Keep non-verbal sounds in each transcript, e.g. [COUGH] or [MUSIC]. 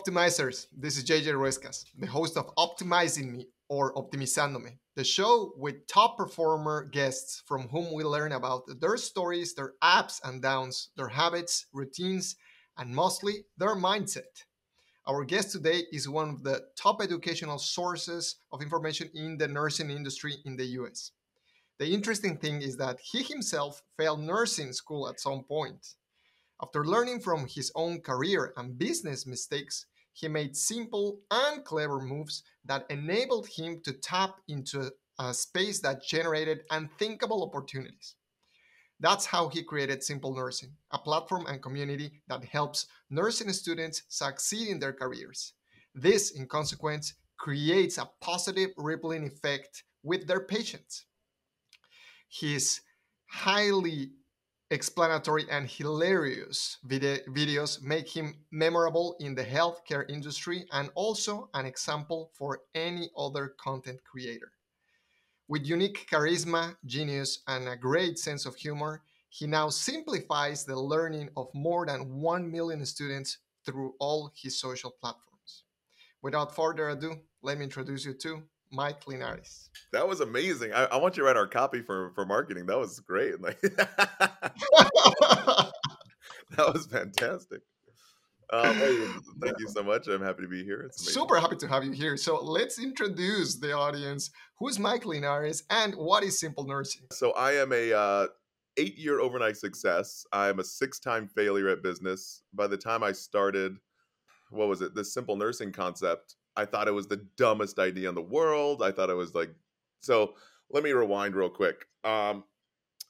Optimizers. This is JJ Ruescas, the host of Optimizing Me or Optimizándome, the show with top performer guests from whom we learn about their stories, their ups and downs, their habits, routines, and mostly their mindset. Our guest today is one of the top educational sources of information in the nursing industry in the US. The interesting thing is that he himself failed nursing school at some point. After learning from his own career and business mistakes, he made simple and clever moves that enabled him to tap into a space that generated unthinkable opportunities. That's how he created Simple Nursing, a platform and community that helps nursing students succeed in their careers. This, in consequence, creates a positive rippling effect with their patients. His highly explanatory and hilarious vid- videos make him memorable in the healthcare industry and also an example for any other content creator. With unique charisma, genius, and a great sense of humor, he now simplifies the learning of more than 1 million students through all his social platforms. Without further ado, let me introduce you to Mike Linares. That was amazing. I, I, want you to write our copy for for marketing. That was great. [LAUGHS] Like that was fantastic. Um, [LAUGHS] thank you so much. I'm happy to be here. Super happy to have you here. So let's introduce the audience. Who's Mike Linares and what is Simple Nursing? So I am a uh, eight year overnight success. I'm a six time failure at business. By the time I started, what was it? This Simple Nursing concept I thought it was the dumbest idea in the world. I thought it was like so. Let me rewind real quick. Um,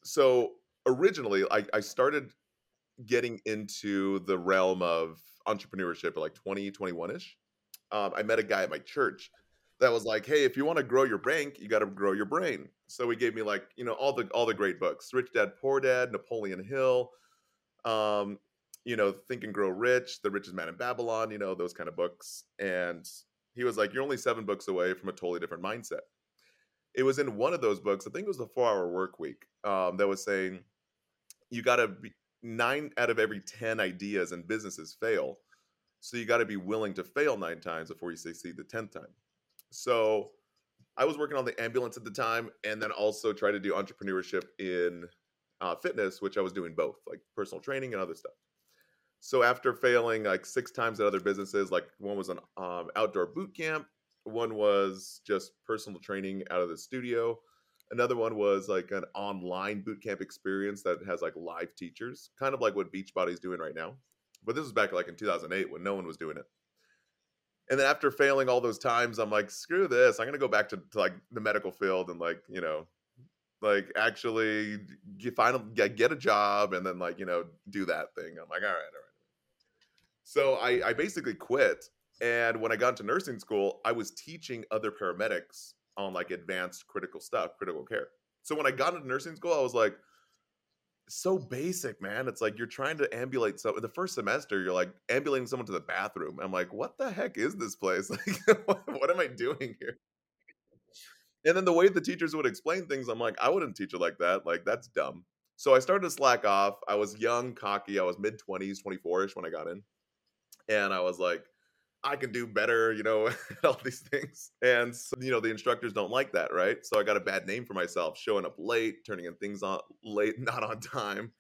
so originally, I, I started getting into the realm of entrepreneurship like 2021 ish. Um, I met a guy at my church that was like, "Hey, if you want to grow your bank, you got to grow your brain." So he gave me like you know all the all the great books: Rich Dad Poor Dad, Napoleon Hill, um, you know, Think and Grow Rich, The Richest Man in Babylon, you know those kind of books. And he was like, You're only seven books away from a totally different mindset. It was in one of those books, I think it was the four hour work week, um, that was saying you got to be nine out of every 10 ideas and businesses fail. So you got to be willing to fail nine times before you succeed the 10th time. So I was working on the ambulance at the time and then also tried to do entrepreneurship in uh, fitness, which I was doing both, like personal training and other stuff. So after failing like six times at other businesses, like one was an um, outdoor boot camp, one was just personal training out of the studio, another one was like an online boot camp experience that has like live teachers, kind of like what Beachbody's doing right now. But this was back like in 2008 when no one was doing it. And then after failing all those times, I'm like, screw this. I'm gonna go back to, to like the medical field and like you know like actually get, find get, get a job and then like you know do that thing i'm like all right all right so I, I basically quit. And when I got into nursing school, I was teaching other paramedics on like advanced critical stuff, critical care. So when I got into nursing school, I was like, so basic, man. It's like you're trying to ambulate so the first semester, you're like ambulating someone to the bathroom. I'm like, what the heck is this place? [LAUGHS] Like, what, what am I doing here? And then the way the teachers would explain things, I'm like, I wouldn't teach it like that. Like, that's dumb. So I started to slack off. I was young, cocky. I was mid 20s, 24 ish when I got in and I was like, I can do better, you know, [LAUGHS] all these things. And so, you know, the instructors don't like that, right? So I got a bad name for myself, showing up late, turning in things on late, [LAUGHS] not on time,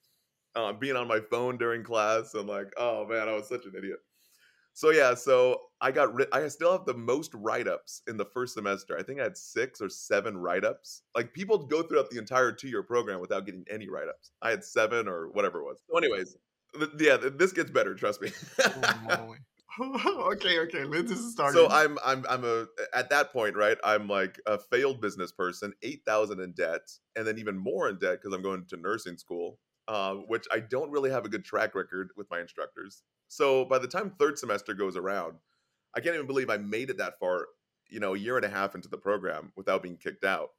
uh, being on my phone during class, and like, oh man, I was such an idiot. So yeah, so I got ri- I still have the most write-ups in the first semester. I think I had six or seven write-ups. Like people go throughout the entire two-year program without getting any write-ups. I had seven or whatever it was. So anyways, yeah, this gets better. Trust me. oh, [LAUGHS] okay, okay. Let's just start. So I'm I'm I'm a at that point, right? I'm like a failed business person, eight thousand in debt, and then even more in debt because I'm going to nursing school, uh, which I don't really have a good track record with my instructors. So by the time third semester goes around, I can't even believe I made it that far. You know, a year and a half into the program without being kicked out.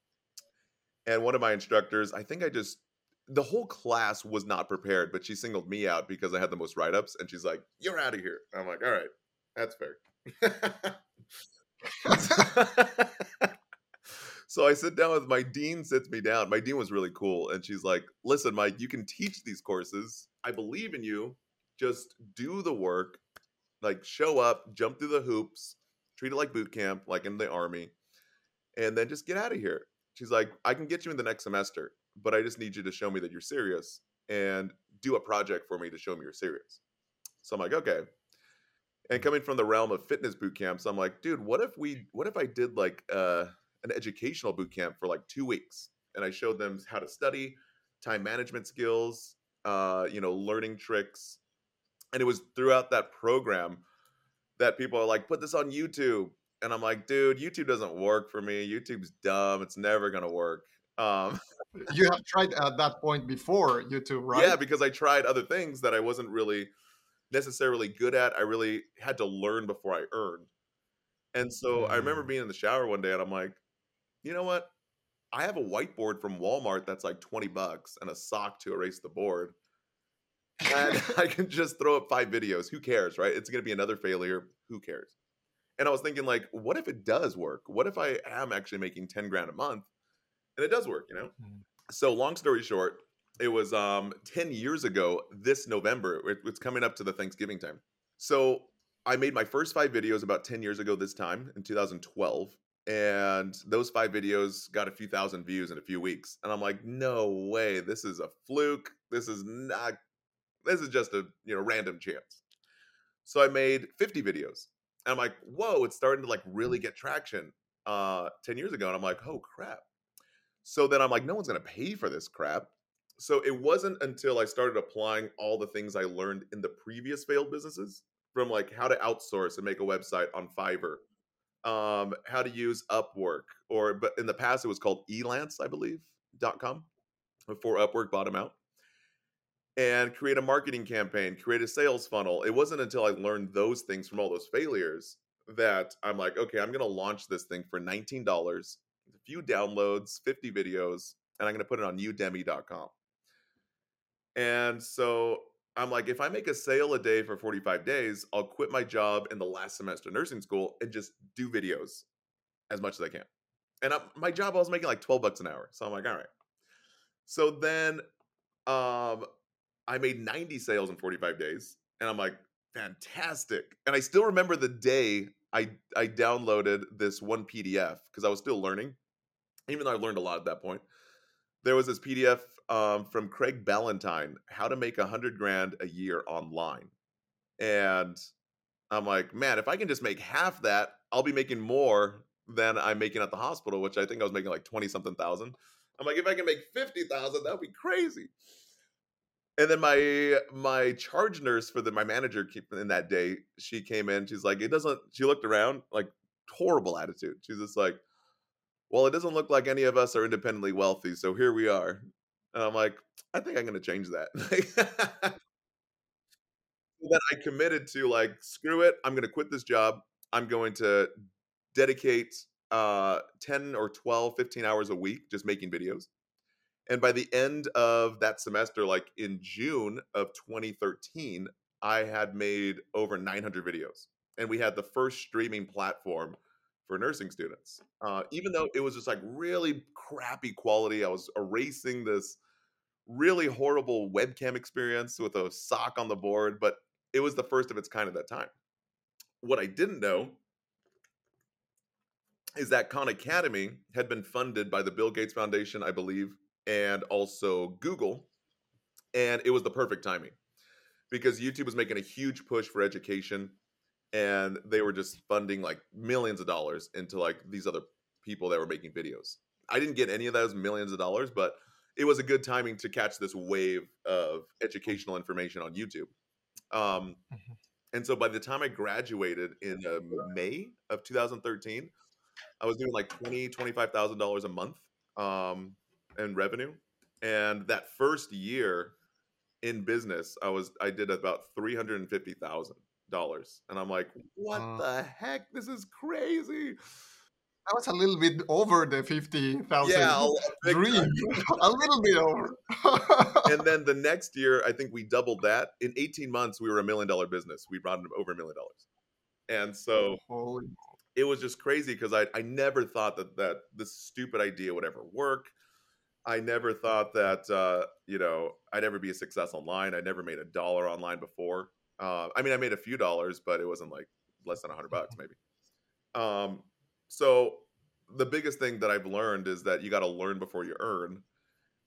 And one of my instructors, I think I just the whole class was not prepared, but she singled me out because I had the most write ups, and she's like, "You're out of here." I'm like, "All right, that's fair." [LAUGHS] so I sit down with my dean. Sits me down. My dean was really cool, and she's like, "Listen, Mike, you can teach these courses. I believe in you. Just do the work, Like show up, jump through the hoops, treat it like boot camp, like in the army, and then just get out of here. She's like, I can get you in the next semester, but I just need you to show me that you're serious and do a project for me to show me you're serious. So I'm like, okay. And coming from the realm of fitness boot camps, I'm like, dude, what if we, what if I did like uh, an educational boot camp for like two weeks, and I showed them how to study, time management skills, uh, you know, learning tricks, and it was throughout that program that people are like, put this on YouTube, and I'm like, dude, YouTube doesn't work for me. YouTube's dumb. It's never gonna work. Um, [LAUGHS] you have tried at that point before YouTube, right? Yeah, because I tried other things that I wasn't really necessarily good at. I really had to learn before I earned. And so I remember mm. being in the shower one day and I'm like, you know what? I have a whiteboard from Walmart that's like 20 bucks and a sock to erase the board. And [LAUGHS] I can just throw up five videos. Who cares, right? It's going to be another failure. Who cares? And I was thinking, like, what if it does work? What if I am actually making 10 grand a month and it does work, you know? Mm-hmm. So, long story short, it was um 10 years ago this November. it's coming up to the Thanksgiving time. So, I made my first five videos about 10 years ago this time in 2012. And those five videos got a few thousand views in a few weeks. And I'm like, no way. This is a fluke. This is not, this is just a, you know, random chance. So I made 50 videos and I'm like, whoa, it's starting to like really get traction uh 10 years ago. And I'm like, oh crap. So then I'm like, no one's gonna pay for this crap. So it wasn't until I started applying all the things I learned in the previous failed businesses from like how to outsource and make a website on Fiverr, um, how to use Upwork, or but in the past it was called Elance, I believe, dot com before Upwork bought them out and create a marketing campaign, create a sales funnel. It wasn't until I learned those things from all those failures that I'm like, okay, I'm going to launch this thing for $19, a few downloads, 50 videos, and I'm going to put it on udemy.com. And so I'm like, if I make a sale a day for 45 days, I'll quit my job in the last semester of nursing school and just do videos as much as I can. And I, my job, I was making like 12 bucks an hour. So I'm like, all right. So then um, I made 90 sales in 45 days. And I'm like, fantastic. And I still remember the day I I downloaded this one PDF because I was still learning, even though I learned a lot at that point. There was this PDF um, from Craig Ballantyne, how to make a hundred grand a year online. And I'm like, man, if I can just make half that, I'll be making more than I'm making at the hospital, which I think I was making like 20 something thousand. I'm like, if I can make 50,000, that would be crazy and then my my charge nurse for the my manager in that day she came in she's like it doesn't she looked around like horrible attitude she's just like well it doesn't look like any of us are independently wealthy so here we are. And i'm like i think i'm going to change that. [LAUGHS] Then i committed to like screw it i'm going to quit this job. I'm going to dedicate uh 10 or 12 15 hours a week just making videos. And by the end of that semester, like in June of 2013, I had made over 900 videos. And we had the first streaming platform for nursing students. Uh, even though it was just like really crappy quality, I was erasing this really horrible webcam experience with a sock on the board, but it was the first of its kind at that time. What I didn't know is that Khan Academy had been funded by the Bill Gates Foundation, I believe, and also Google. And it was the perfect timing because YouTube was making a huge push for education and they were just funding like millions of dollars into like these other people that were making videos. I didn't get any of those millions of dollars, but it was a good timing to catch this wave of educational information on YouTube. Um, mm-hmm. and so by the time I graduated in uh, May of 2013, I was doing like twenty, twenty-five thousand dollars a month. Um, in revenue. And that first year in business, I was I did about three hundred and fifty thousand dollars, and I'm like, what uh, the heck? This is crazy. I was a little bit over the fifty thousand yeah, [LAUGHS] dream, a little bit over. and [LAUGHS] then the next year, I think we doubled that. In eighteen months, we were a million dollar business. We brought in over a million dollars, and so Holy. it was just crazy because I I never thought that that this stupid idea would ever work. I never thought that uh, you know I'd ever be a success online. I never made a dollar online before. Uh, I mean, I made a few dollars, but it wasn't like less than a hundred bucks, maybe. Um, so the biggest thing that I've learned is that you got to learn before you earn,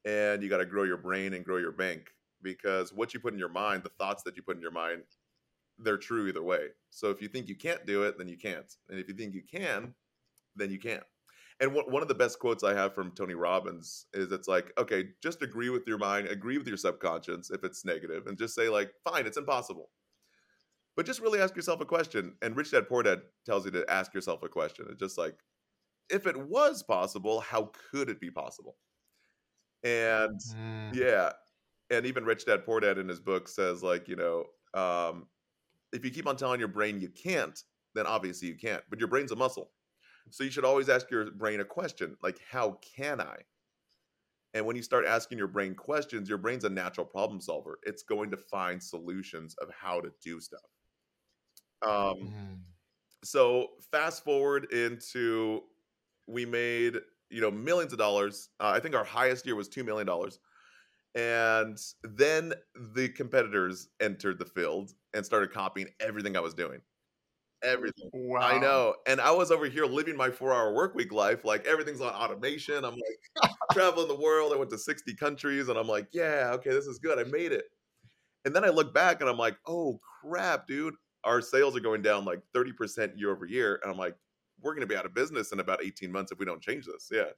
and you got to grow your brain and grow your bank because what you put in your mind, the thoughts that you put in your mind, they're true either way. So if you think you can't do it, then you can't, and if you think you can, then you can. And one of the best quotes I have from Tony Robbins is it's like, okay, just agree with your mind, agree with your subconscious if it's negative, and just say, like, fine, it's impossible. But just really ask yourself a question. And Rich Dad Poor Dad tells you to ask yourself a question. It's just like, if it was possible, how could it be possible? And mm. yeah, and even Rich Dad Poor Dad in his book says, like, you know, um, if you keep on telling your brain you can't, then obviously you can't. But your brain's a muscle. So you should always ask your brain a question like, how can I? And when you start asking your brain questions, your brain's a natural problem solver. It's going to find solutions of how to do stuff. Um, mm. So fast forward into we made you know millions of dollars. Uh, I think our highest year was two million dollars, and then the competitors entered the field and started copying everything I was doing everything. Wow. I know. And I was over here living my four hour work week life. Like everything's on automation. I'm like [LAUGHS] traveling the world. I went to 60 countries and I'm like, yeah, okay, this is good. I made it. And then I look back and I'm like, oh crap, dude. Our sales are going down like 30% year over year. And I'm like, we're going to be out of business in about 18 months if we don't change this. Yeah.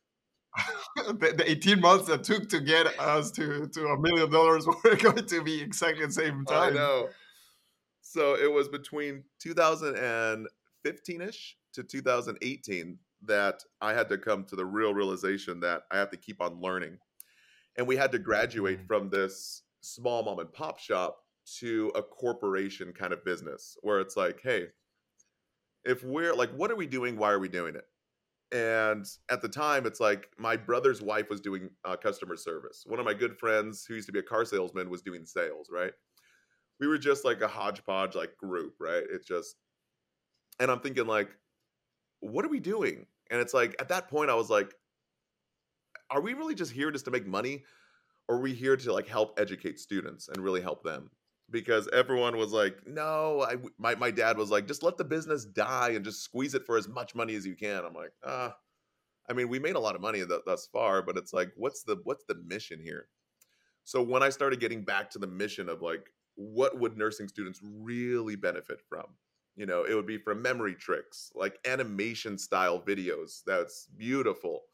[LAUGHS] the, the, 18 months that took to get us to, to a million dollars [LAUGHS] were going to be exactly the same time. I know. So it was between 2015 ish to 2018 that I had to come to the real realization that I have to keep on learning. And we had to graduate mm-hmm. from this small mom and pop shop to a corporation kind of business where it's like, hey, if we're like, what are we doing? Why are we doing it? And at the time, it's like my brother's wife was doing uh, customer service. One of my good friends who used to be a car salesman was doing sales, right? we were just like a hodgepodge like group, right? It's just and I'm thinking like what are we doing? And it's like at that point I was like are we really just here just to make money or are we here to like help educate students and really help them? Because everyone was like, "No, I my my dad was like, just let the business die and just squeeze it for as much money as you can." I'm like, "Ah, I mean, we made a lot of money th- thus far, but it's like, what's the what's the mission here?" So when I started getting back to the mission of like, what would nursing students really benefit from? You know, it would be from memory tricks, like animation style videos. That's beautiful.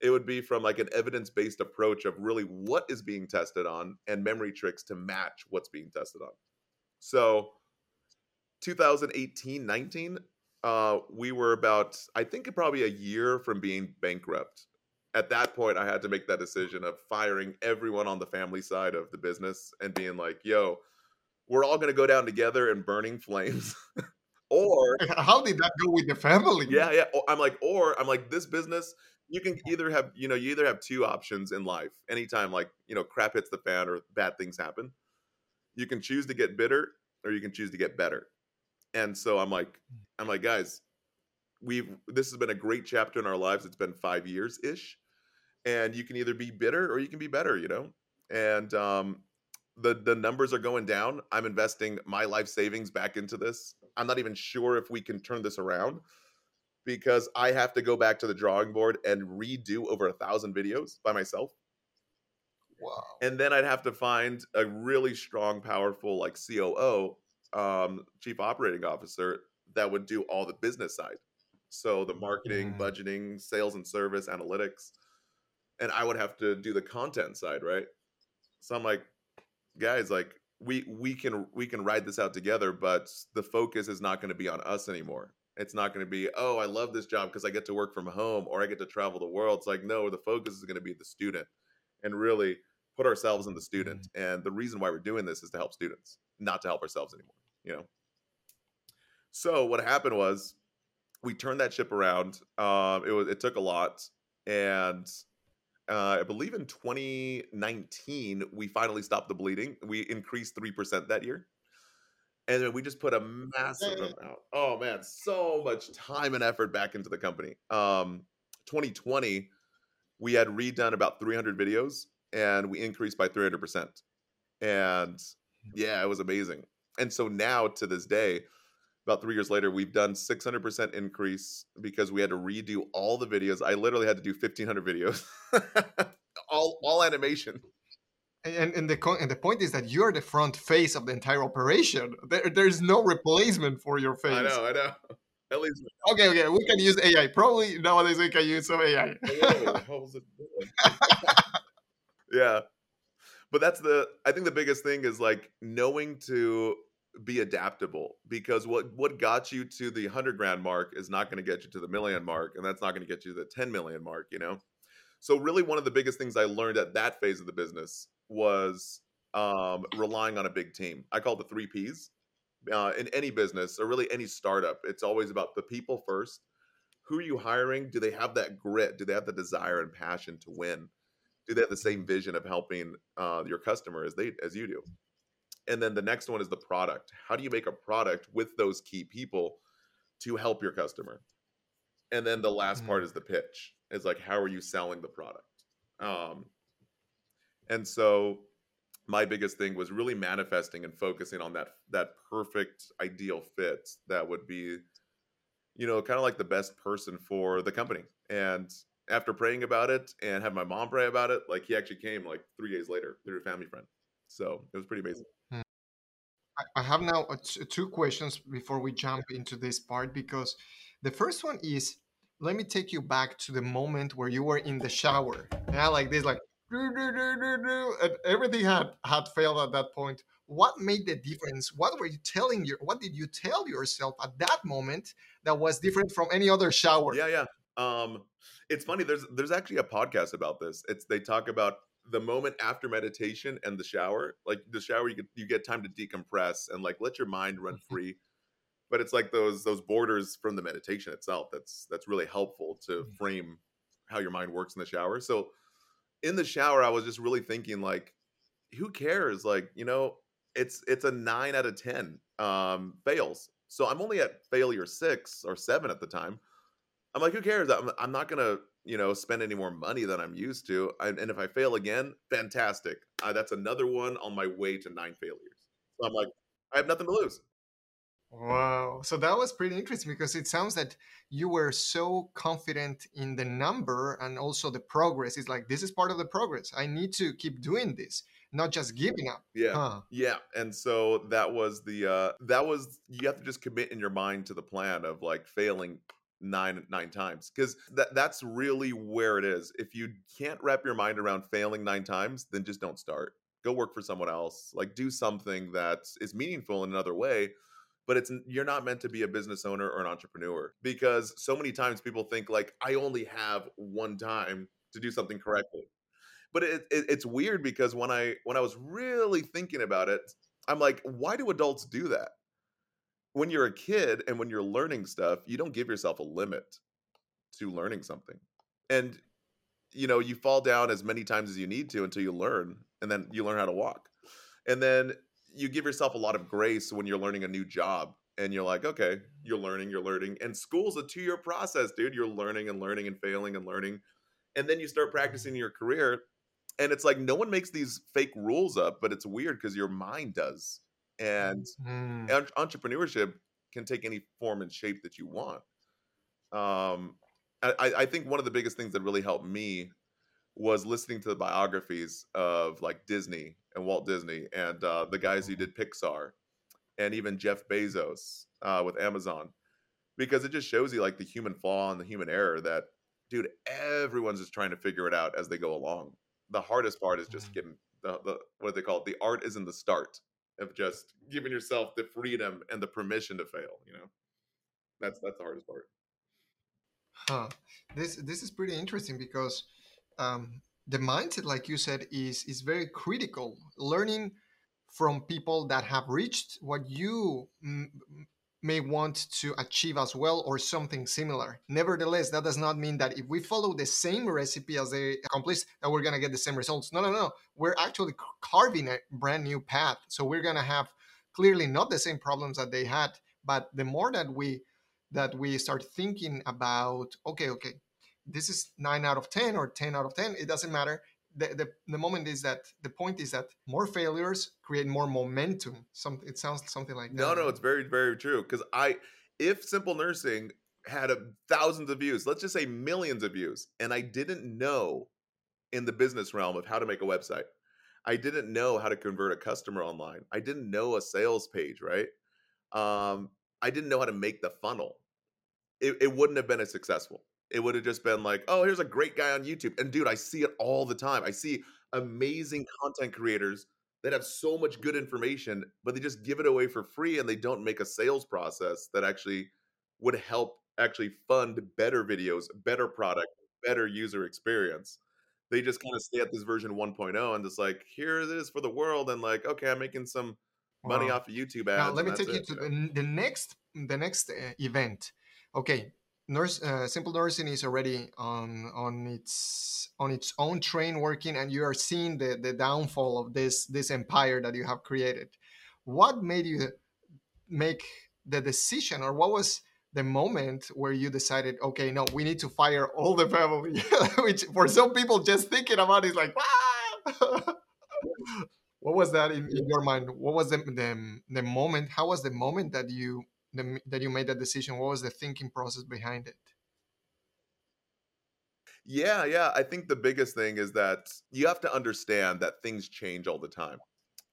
It would be from like an evidence based approach of really what is being tested on and memory tricks to match what's being tested on. So 2018 19, uh, we were about, I think, probably a year from being bankrupt. At that point, I had to make that decision of firing everyone on the family side of the business and being like, yo, we're all going to go down together in burning flames. [LAUGHS] or [LAUGHS] how did that go with the family? Yeah, yeah. I'm like, or I'm like, this business, you can either have, you know, you either have two options in life. Anytime like, you know, crap hits the fan or bad things happen, you can choose to get bitter or you can choose to get better. And so I'm like, I'm like, guys, we've this has been a great chapter in our lives. It's been five years ish. And you can either be bitter or you can be better, you know? And um, the the numbers are going down. I'm investing my life savings back into this. I'm not even sure if we can turn this around because I have to go back to the drawing board and redo over a thousand videos by myself. Wow. And then I'd have to find a really strong, powerful like COO, um, chief operating officer that would do all the business side. So the marketing, mm. budgeting, sales and service, analytics. And I would have to do the content side, right? So I'm like, guys, like we we can we can ride this out together, but the focus is not going to be on us anymore. It's not going to be, oh, I love this job because I get to work from home or I get to travel the world. It's like, no, the focus is going to be the student and really put ourselves in the student. Mm-hmm. And the reason why we're doing this is to help students, not to help ourselves anymore, you know? So what happened was we turned that ship around. Um, it was, it took a lot and uh, I believe in 2019, we finally stopped the bleeding. We increased 3% that year. And then we just put a massive amount. Oh man, so much time and effort back into the company. Um, 2020, we had redone about 300 videos and we increased by 300%. And yeah, it was amazing. And so now to this day, about three years later, we've done 600% increase because we had to redo all the videos. I literally had to do 1,500 videos, [LAUGHS] all all animation. And, and the and the point is that you're the front face of the entire operation. There, there's no replacement for your face. I know, I know. [LAUGHS] At least. Okay, okay, we can use AI. Probably nowadays we can use some AI. Whoa, [LAUGHS] yeah, but that's the. I think the biggest thing is like knowing to be adaptable because what what got you to the 100 grand mark is not going to get you to the million mark and that's not going to get you to the 10 million mark you know so really one of the biggest things i learned at that phase of the business was um, relying on a big team. I call it the three p's uh, in any business or really any startup. It's always about the people first. Who are you hiring? Do they have that grit? Do they have the desire and passion to win? Do they have the same vision of helping uh, your customer as they as you do? And then the next one is the product. How do you make a product with those key people to help your customer? And then the last mm-hmm. part is the pitch. Is like how are you selling the product? Um and so my biggest thing was really manifesting and focusing on that that perfect ideal fit that would be you know kind of like the best person for the company. And after praying about it and have my mom pray about it like he actually came like three days later through a family friend. So it was pretty amazing. Hmm. I have now uh, two questions before we jump into this part because the first one is let me take you back to the moment where you were in the shower. Yeah, like this, like and everything had had failed at that point. What made the difference? What were you telling your? What did you tell yourself at that moment that was different from any other shower? Yeah, yeah. Um, it's funny. There's there's actually a podcast about this. It's they talk about the moment after meditation and the shower, like the shower, you get you get time to decompress and like let your mind run mm-hmm. free. But it's like those those borders from the meditation itself. That's that's really helpful to mm-hmm. frame how your mind works in the shower. So in the shower, I was just really thinking like, who cares? Like you know, it's it's a nine out of ten um, fails. So I'm only at failure six or seven at the time. I'm like, who cares? I'm, I'm not gonna you know spend any more money than i'm used to and, and if i fail again fantastic uh, that's another one on my way to nine failures so i'm like i have nothing to lose wow so that was pretty interesting because it sounds that you were so confident in the number and also the progress. It's like this is part of the progress. I need to keep doing this not just giving up. Yeah. Huh. yeah and so that was the uh that was you have to just commit in your mind to the plan of like failing nine nine times because that that's really where it is. If you can't wrap your mind around failing nine times then just don't start. Go work for someone else. Like do something that is meaningful in another way but it's you're not meant to be a business owner or an entrepreneur because so many times people think like i only have one time to do something correctly but it, it, it's weird because when i when i was really thinking about it i'm like why do adults do that when you're a kid and when you're learning stuff, you don't give yourself a limit to learning something. And you know, you fall down as many times as you need to until you learn and then you learn how to walk. And then you give yourself a lot of grace when you're learning a new job and you're like, okay, you're learning, you're learning. And school's a two year process, dude. You're learning and learning and failing and learning. And then you start practicing your career. And it's like no one makes these fake rules up, but it's weird because your mind does and mm. entrepreneurship can take any form and shape that you want um, I, I think one of the biggest things that really helped me was listening to the biographies of like disney and walt disney and uh, the guys who did pixar and even jeff bezos uh, with amazon because it just shows you like the human flaw and the human error that dude everyone's just trying to figure it out as they go along. The hardest part is just getting the, the what they call it the art is in the start of just giving yourself the freedom and the permission to fail you know? That's that's the hardest part. Huh. This this is pretty interesting because um, the mindset like you said is is very critical learning from people that have reached what you m- may want to achieve as well or something similar. Nevertheless, that does not mean that if we follow the same recipe as they accomplished, that we're gonna get the same results. No, no, no. We're actually carving a brand new path. So we're gonna have clearly not the same problems that they had, but the more that we that we start thinking about, okay, okay, this is nine out of ten or ten out of ten, it doesn't matter. the, the, the moment is that the point is that more failures create more momentum. Some it sounds something like that. No, no, it's very, very true. Because I, if Simple Nursing had a, thousands of views, let's just say millions of views, and I didn't know in the business realm of how to make a website. I didn't know how to convert a customer online. I didn't know a sales page, right? Um, I didn't know how to make the funnel. It, it wouldn't have been as successful. It would have just been like, oh, here's a great guy on YouTube. And dude, I see it all the time. I see amazing content creators that have so much good information, but they just give it away for free and they don't make a sales process that actually would help actually fund better videos, better product, better user experience. They just kind of stay at this version 1.0 and just like, here it is for the world. And like, okay, I'm making some money wow. off of YouTube ads. Now, let me take you to the, the next the next uh, event. Okay, nurse uh, simple nursing is already on on its on its own train working and you are seeing the the downfall of this this empire that you have created. What made you make the decision or what was the moment where you decided okay no we need to fire all the family [LAUGHS] which for some people just thinking about it is like ah! [LAUGHS] what was that in, in, your mind? What was the, the the moment? How was the moment that you the, that you made that decision? What was the thinking process behind it? Yeah, yeah. I think the biggest thing is that you have to understand that things change all the time.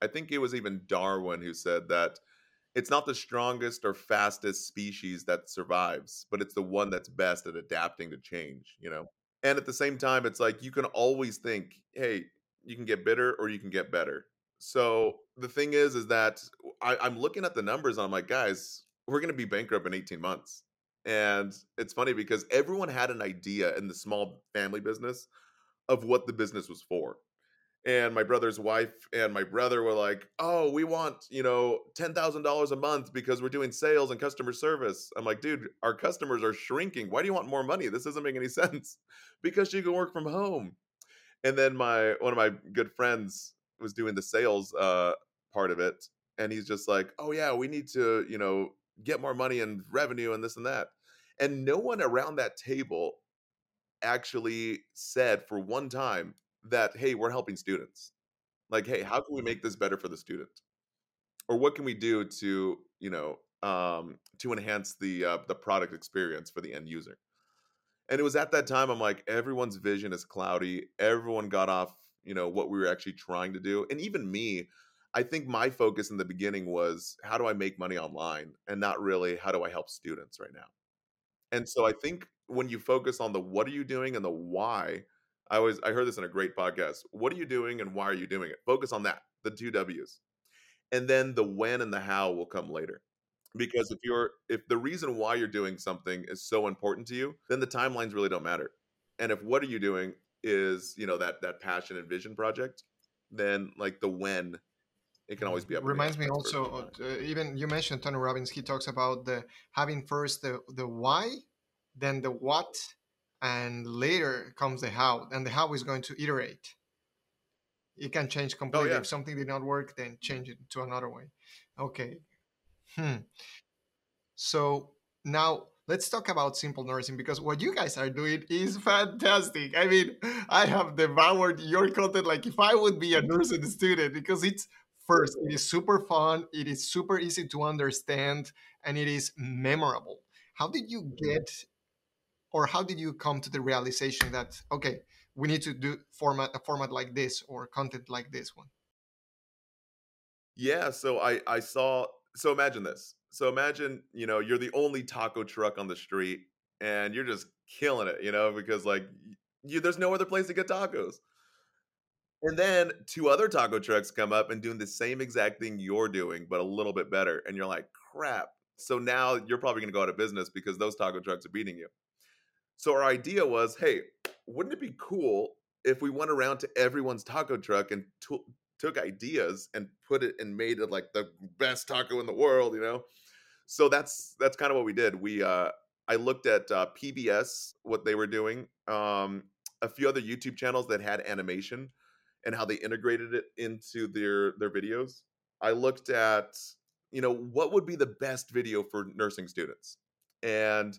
I think it was even Darwin who said that it's not the strongest or fastest species that survives, but it's the one that's best at adapting to change, you know? And at the same time, it's like you can always think, hey, you can get bitter or you can get better. So the thing is, is that I, am looking at the numbers and I'm like, guys, we're going to be bankrupt in 18 months. And it's funny because everyone had an idea in the small family business of what the business was for. And my brother's wife and my brother were like, "Oh, we want, you know, $10,000 a month because we're doing sales and customer service." I'm like, "Dude, our customers are shrinking. Why do you want more money? This doesn't make any [LAUGHS] sense." because you can work from home. And then my one of my good friends was doing the sales uh part of it and he's just like, "Oh yeah, we need to, you know, get more money and revenue and this and that. And no one around that table actually said for one time that, hey, we're helping students. Like, hey, how can we make this better for the student? Or what can we do to, you know, um, to enhance the uh, the product experience for the end user? And it was at that time I'm like, everyone's vision is cloudy. Everyone got off, you know, what we were actually trying to do. And even me, I think my focus in the beginning was how do I make money online and not really how do I help students right now. And so I think when you focus on the what are you doing and the why, I always I heard this in a great podcast. What are you doing and why are you doing it? Focus on that, the two W's. And then the when and the how will come later. Because if you're if the reason why you're doing something is so important to you, then the timelines really don't matter. And if what are you doing is, you know, that that passion and vision project, then like the when it can always be up. Reminds me also, uh, even you mentioned Tony Robbins. He talks about the having first the the why, then the what, and later comes the how. And the how is going to iterate. It can change oh, completely. Oh, yeah. If something did not work, then change it to another way. Okay. Hmm. So now let's talk about simple nursing because what you guys are doing is fantastic. I mean, I have devoured your content like if I would be a nursing student because it's First, it is super fun, it is super easy to understand, and it is memorable. How did you mm-hmm. get, or how did you come to the realization that okay, we need to do format a format like this or content like this one? Yeah, so I I saw. So imagine this. So imagine you know you're the only taco truck on the street, and you're just killing it, you know, because like you, there's no other place to get tacos. And then two other taco trucks come up and doing the same exact thing you're doing, but a little bit better. And you're like, crap. So now you're probably going to go out of business because those taco trucks are beating you. So our idea was, hey, wouldn't it be cool if we went around to everyone's taco truck and t- took ideas and put it and made it like the best taco in the world, you know? So that's that's kind of what we did. We uh I looked at uh, PBS what they were doing, um, a few other YouTube channels that had animation and how they integrated it into their their videos. I looked at you know what would be the best video for nursing students, and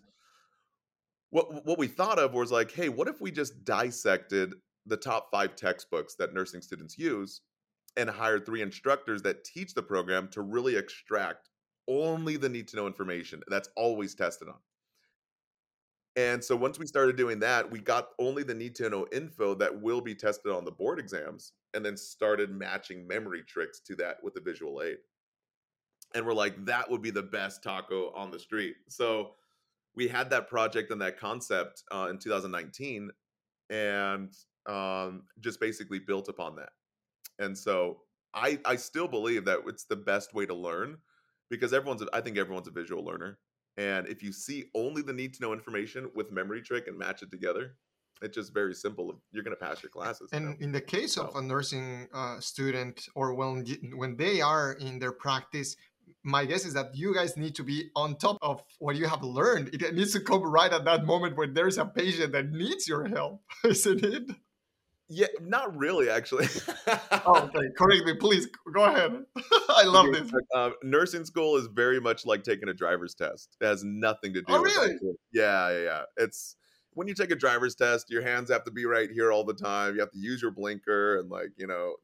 what what we thought of was like, hey, what if we just dissected the top five textbooks that nursing students use and hired three instructors that teach the program to really extract only the need to know information that's always tested on. And so once we started doing that, we got only the need to know info that will be tested on the board exams and then started matching memory tricks to that with a visual aid. And we're like, that would be the best taco on the street. So we had that project and that concept uh, in 2019 and um, just basically built upon that. And so I, I still believe that it's the best way to learn because everyone's, I think everyone's a visual learner. And if you see only the need to know information with memory trick and match it together, it's just very simple. You're going to pass your classes. And you know? in the case So- of a nursing uh, student, or when when they are in their practice, my guess is that you guys need to be on top of what you have learned. It needs to come right at that moment when there's a patient that needs your help, [LAUGHS] isn't it? Yeah, not really, actually. Oh, [LAUGHS] okay, correct me, please. Go ahead. [LAUGHS] I love this. Um, nursing school is very much like taking a driver's test. It has nothing to do. Oh, with really? actual- Yeah, yeah, yeah. It's when you take a driver's test, your hands have to be right here all the time. You have to use your blinker and like you know,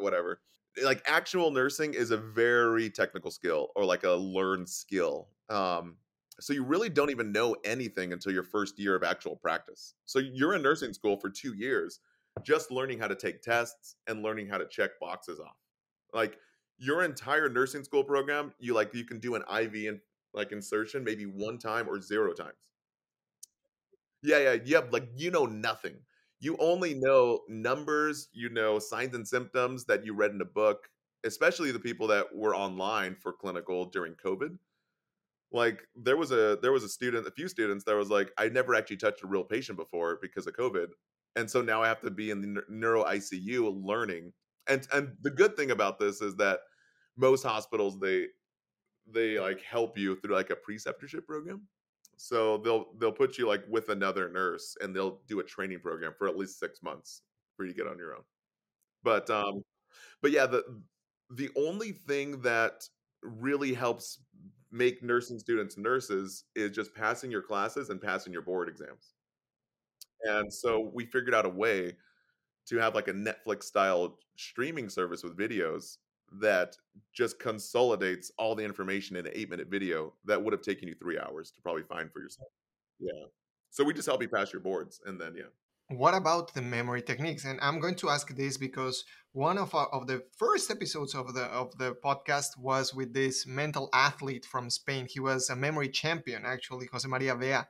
whatever. Like actual nursing is a very technical skill or like a learned skill. Um, so you really don't even know anything until your first year of actual practice. So you're in nursing school for two years, just learning how to take tests and learning how to check boxes off. Like your entire nursing school program, you like you can do an IV and like insertion maybe one time or zero times. Yeah, yeah, have like you know nothing. You only know numbers, you know signs and symptoms that you read in a book, especially the people that were online for clinical during COVID. Like there was a there was a student, a few students that was like, I never actually touched a real patient before because of COVID, and so now I have to be in the neu- neuro ICU learning. And and the good thing about this is that most hospitals they they like help you through like a preceptorship program. So they'll they'll put you like with another nurse and they'll do a training program for at least six months for you to get on your own. But um but yeah, the the only thing that really helps make nursing students nurses is just passing your classes and passing your board exams. And so we figured out a way to have like a Netflix style streaming service with videos that just consolidates all the information in an eight minute video that would have taken you three hours to probably find for yourself. Yeah. So we just help you pass your boards and then, yeah. What about the memory techniques? And I'm going to ask this because one of our, of the first episodes of the of the podcast was with this mental athlete from Spain. He was a memory champion, actually, Jose Maria Vea.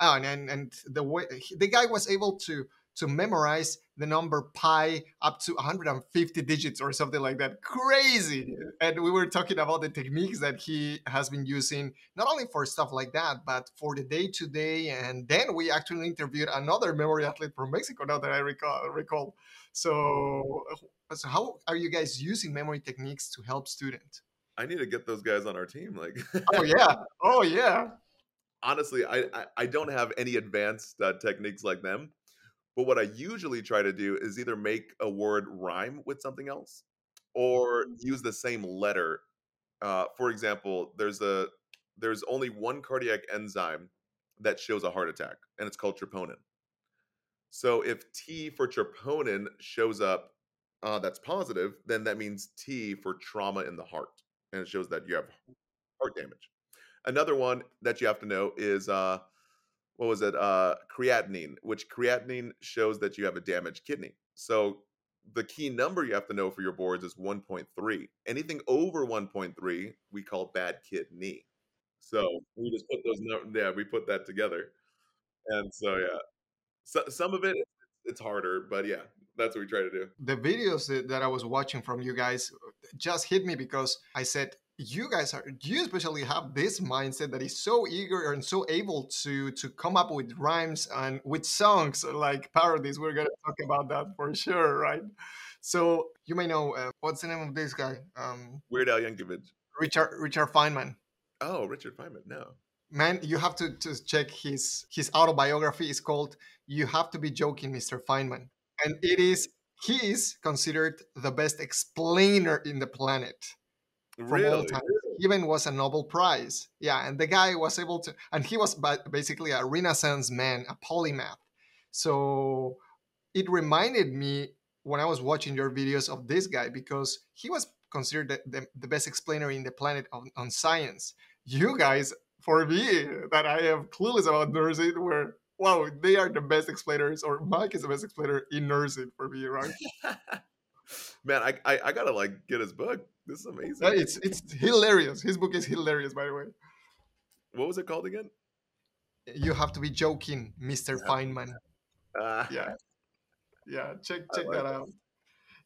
Oh, and and, and the way he- the guy was able to to memorize the number pi up to 150 digits or something like that. Crazy. And we were talking about the techniques that he has been using, not only for stuff like that, but for the day to day. And then we actually interviewed another memory athlete from Mexico, now that I recall. recall. So, so how are you guys using memory techniques to help students? I need to get those guys on our team. Like, [LAUGHS] Oh, yeah. Oh, yeah. honestly, I, I I don't have any advanced uh, techniques like them. But what I usually try to do is either make a word rhyme with something else, or use the same letter. Uh, for example, there's a there's only one cardiac enzyme that shows a heart attack, and it's called troponin. So if T for troponin shows up uh, that's positive, then that means T for trauma in the heart, and it shows that you have heart damage. Another one that you have to know is uh, what was it? Uh, creatinine, which creatinine shows that you have a damaged kidney. So the key number you have to know for your boards is 1.3. Anything over 1.3, we call bad kidney. So we just put those, yeah, we put that together. And so, yeah, so, some of it, it's harder, but yeah, that's what we try to do. the videos that, that I was watching from you guys just hit me because I said, you guys are you especially have this mindset that is so eager and so able to to come up with rhymes and with songs like parodies we're gonna talk about that for sure right so you may know uh, what's the name of this guy um Weird Al Yankovic. richard richard feynman Oh, Richard Feynman. No. man you have to, to check his his autobiography is called you have to be joking mr feynman and it is he is considered the best explainer in the planet Really? time. Even was a Nobel Prize. Yeah, and the guy was able to, and he was basically a Renaissance man, a polymath. So it reminded me when I was watching your videos of this guy because he was considered the, the, the best explainer in the planet on, on science. You guys, for me, that I am clueless about nursing, were wow, they are the best explainers, or Mike is the best explainer in nursing for me, right? [LAUGHS] Man, I, I, I gotta like get his book. This is amazing. It's it's hilarious. His book is hilarious, by the way. What was it called again? You have to be joking, Mister Yeah. Feynman. Uh, [LAUGHS] Yeah, yeah. Check check like that it. out.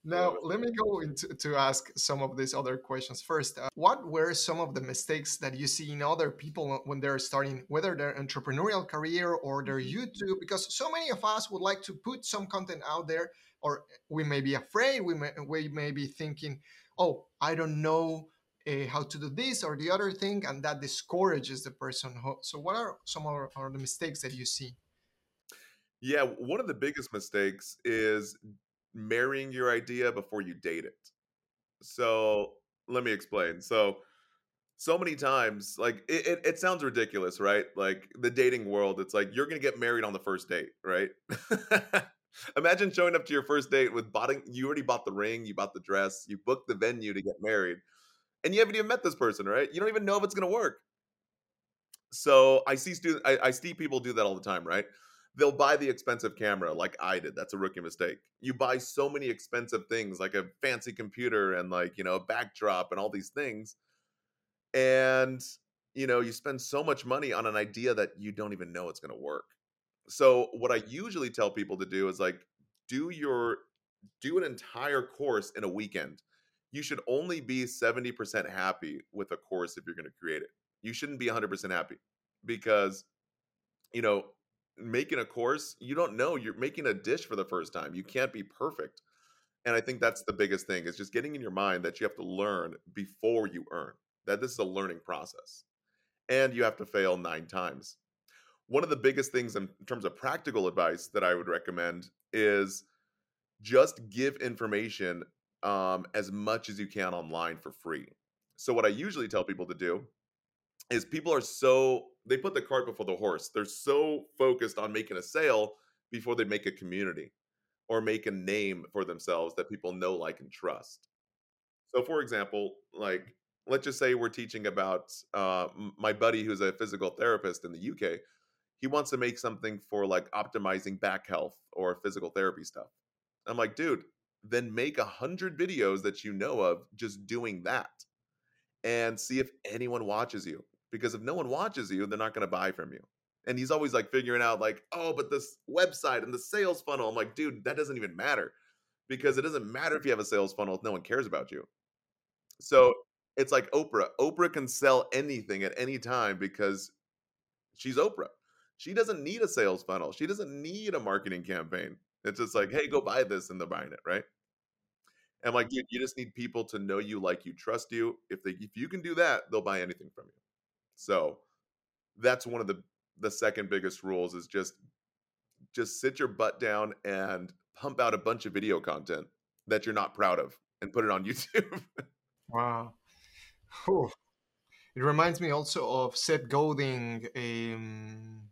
Now, let me go into to ask some of these other questions. First, uh, what were some of the mistakes that you see in other people when they're starting, whether their entrepreneurial career or their Mhm. YouTube? Because so many of us would like to put some content out there, or we may be afraid, we may, we may be thinking, oh, I don't know uh, how to do this or the other thing, and that discourages the person. So, what are some of the mistakes that you see? Yeah, one of the biggest mistakes is marrying your idea before you date it. So let me explain. So so many times, like it, it, it sounds ridiculous, right? Like the dating world, it's like you're gonna get married on the first date, right? [LAUGHS] Imagine showing up to your first date with botting you already bought the ring, you bought the dress, you booked the venue to get married, and you haven't even met this person, right? You don't even know if it's gonna work. So I see student I, I see people do that all the time, right? They'll buy the expensive camera like I did. That's a rookie mistake. You buy so many expensive things like a fancy computer and like, you know, a backdrop and all these things. And you know, you spend so much money on an idea that you don't even know it's going to work. So what I usually tell people to do is like do your do an entire course in a weekend. You should only be 70% happy with a course if you're going to create it. You shouldn't be 100% happy because you know, making a course, you don't know. You're making a dish for the first time. You can't be perfect. And I think that's the biggest thing is just getting in your mind that you have to learn before you earn, that this is a learning process. And you have to fail nine times. One of the biggest things in terms of practical advice that I would recommend is just give information um, as much as you can online for free. So, what I usually tell people to do is people are so they put the cart before the horse. They're so focused on making a sale before they make a community or make a name for themselves that people know, like, and trust. So, for example, like let's just say we're teaching about uh, my buddy who's a physical therapist in the UK. He wants to make something for like optimizing back health or physical therapy stuff. I'm like, dude, then make a hundred videos that you know of just doing that and see if anyone watches you. Because if no one watches you, they're not going to buy from you. And he's always like figuring out, like, oh, but this website and the sales funnel. I'm like, dude, that doesn't even matter because it doesn't matter if you have a sales funnel if no one cares about you. So it's like Oprah. Oprah can sell anything at any time because she's Oprah. She doesn't need a sales funnel. She doesn't need a marketing campaign. It's just like, hey, go buy this, and they're buying it, right? And like, you, you just need people to know you, like you, trust you. If they, if you can do that, they'll buy anything from you. So that's one of the the second biggest rules is just just sit your butt down and pump out a bunch of video content that you're not proud of and put it on [LAUGHS] YouTube. Wow. Whew. It reminds me also of Seth Godin. Um,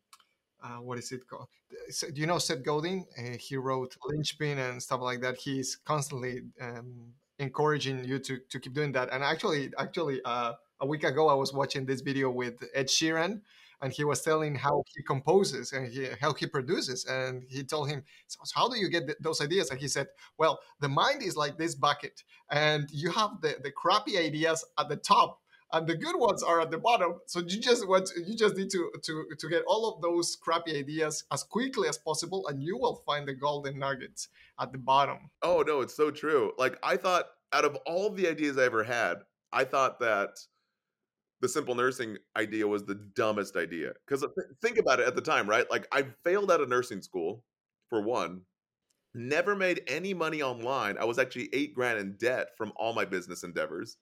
uh, what is it called? So, do you know Seth Godin? Uh, he wrote Linchpin and stuff like that. He's constantly um, encouraging you to, to keep doing that. And actually, actually, uh, a week ago, I was watching this video with Ed Sheeran, and he was telling how he composes and he, how he produces. And he told him, so "How do you get th- those ideas?" And he said, "Well, the mind is like this bucket, and you have the the crappy ideas at the top." And the good ones are at the bottom. So you just want you just need to to to get all of those crappy ideas as quickly as possible, and you will find the golden nuggets at the bottom. oh no, it's so true. Like I thought, out of all the ideas I ever had, I thought that the simple nursing idea was the dumbest idea. Because think about it at the time, right? Like I failed out of nursing school for one. Never made any money online. I was actually eight grand in debt from all my business endeavors.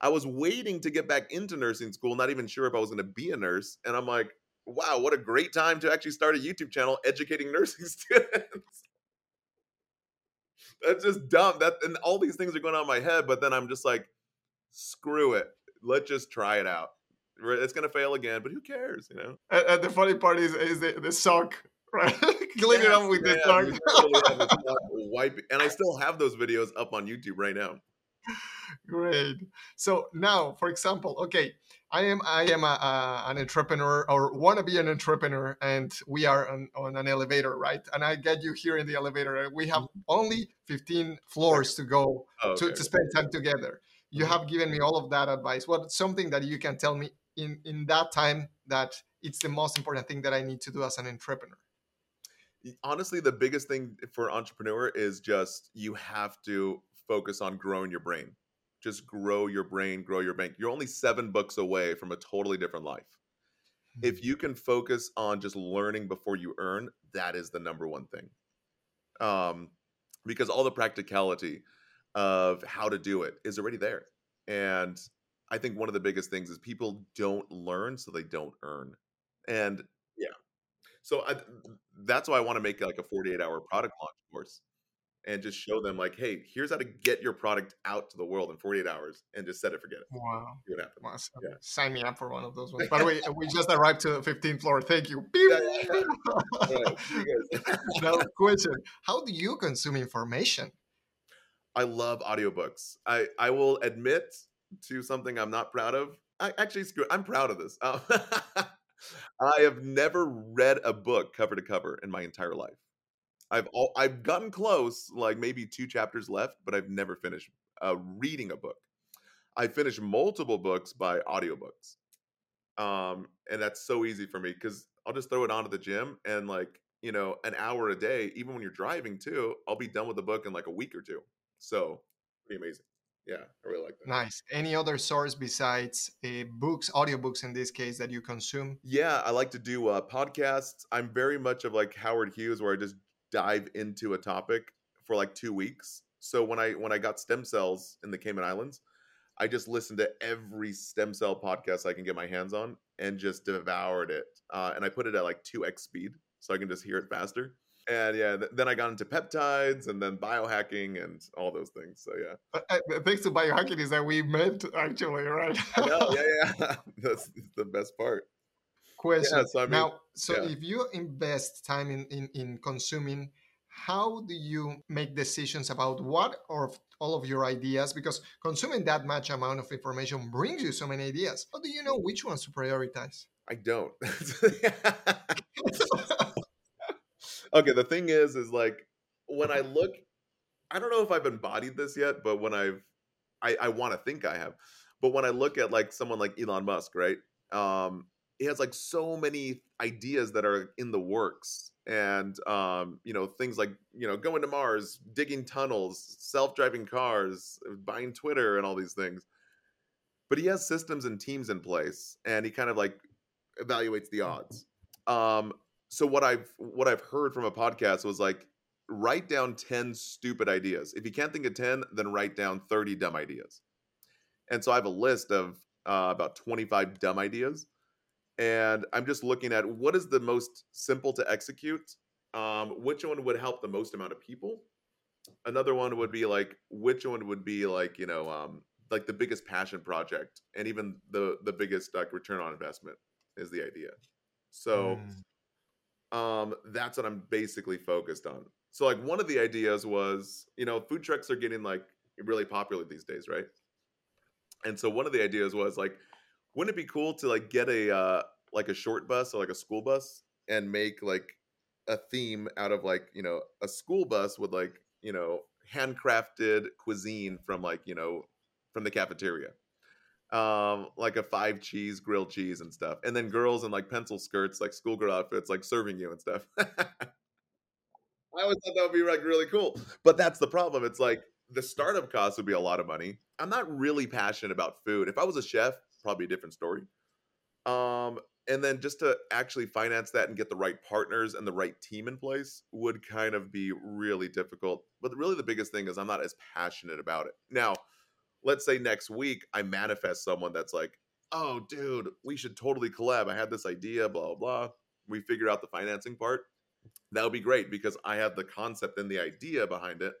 I was waiting to get back into nursing school, not even sure if I was going to be a nurse. And I'm like, wow, what a great time to actually start a YouTube channel educating [LAUGHS] nursing students. That's just dumb. That and all these things are going on in my head, but then I'm just like, screw it. Let's just try it out. It's going to fail again, but who cares, you know? And, and the funny part is is the, the sock [LAUGHS] right? Clean it up with the tongue. this stuff wipe and I still have those videos up on YouTube right now. Great. So now, for example, okay, I am I am a, a, an entrepreneur or want to be an entrepreneur, and we are on, on an elevator, right? And I get you here in the elevator. We have only 15 floors to go Oh, to, okay. to spend time together. You Mhm. have given me all of that advice. What something that you can tell me in in that time that it's the most important thing that I need to do as an entrepreneur? honestly the biggest thing for entrepreneur is just you have to focus on growing your brain. Just grow your brain grow your bank. You're only seven books away from a totally different life. If you can focus on just learning before you earn that is the number one thing. Um, because all the practicality of how to do it is already there. And i think one of the biggest things is people don't learn so they don't earn. And yeah. so I, that's why i want to make like a 48 hour product launch course and just show them like hey here's how to get your product out to the world in 48 hours and just set it forget it Wow. see what happens Wow, Yeah. Sign me up for one of those ones. By the [LAUGHS] way, we just arrived to the 15th floor. Thank you. Beep. Yeah, yeah, Alright, you [LAUGHS] now, question: How do you consume information? I love audiobooks. I I will admit to something I'm not proud of. I actually screw. I'm proud of this. [LAUGHS] I have never read a book cover to cover in my entire life. I've all I've gotten close, like maybe two chapters left, but I've never finished uh, reading a book. I finished multiple books by audiobooks. Um, and that's so easy for me because I'll just throw it onto the gym and like, you know, an hour a day, even when you're driving too, I'll be done with the book in like a week or two. So pretty amazing. Yeah, I really like that. Nice. Any other source besides uh, books, audiobooks in this case, that you consume? Yeah, I like to do uh, podcasts. I'm very much of like Howard Hughes, where I just dive into a topic for like two weeks. So when I when I got stem cells in the Cayman Islands, I just listened to every stem cell podcast I can get my hands on and just devoured it. Uh, and I put it at like two x speed, so I can just hear it faster. And yeah, th- then I got into peptides and then biohacking and all those things. So yeah, Uh, uh, thanks to biohacking is that we met actually, right? Know, yeah, yeah, [LAUGHS] [LAUGHS] that's the best part. Question. Yeah, so I mean, now, so yeah. if you invest time in, in, in consuming, how do you make decisions about what or all of your ideas? Because consuming that much amount of information brings you so many ideas. How do you know which ones to prioritize? I don't. [LAUGHS] okay, the thing is, is like when I look, I don't know if I've embodied this yet, but when I've, I, I want to think I have, but when I look at like someone like Elon Musk, right? Um, he has like so many ideas that are in the works, and um, you know things like you know going to Mars, digging tunnels, self-driving cars, buying Twitter, and all these things. But he has systems and teams in place, and he kind of like evaluates the odds. Um, so what I've what I've heard from a podcast was like write down 10 stupid ideas. If you can't think of 10, then write down 30 dumb ideas. And so I have a list of uh, about 25 dumb ideas. And I'm just looking at what is the most simple to execute, um, which one would help the most amount of people. Another one would be like which one would be like you know um, like the biggest passion project and even the the biggest like return on investment is the idea. So Mm. um, that's what I'm basically focused on. So like one of the ideas was, you know, food trucks are getting like really popular these days, right? And so one of the ideas was like, wouldn't it be cool to like get a uh, like a short bus or like a school bus and make like a theme out of like you know a school bus with like you know handcrafted cuisine from like you know from the cafeteria. Um like a five cheese grilled cheese and stuff and then girls in like pencil skirts like schoolgirl outfits like serving you and stuff. [LAUGHS] I always thought that would be like really cool but that's the problem it's like the startup cost would be a lot of money. I'm not really passionate about food. If i was a chef probably a different story um and then just to actually finance that and get the right partners and the right team in place would kind of be really difficult but really the biggest thing is i'm not as passionate about it now let's say next week I manifest someone that's like, oh, dude, we should totally collab. I had this idea, blah, blah, blah. We figure out the financing part. That would be great because I have the concept and the idea behind it,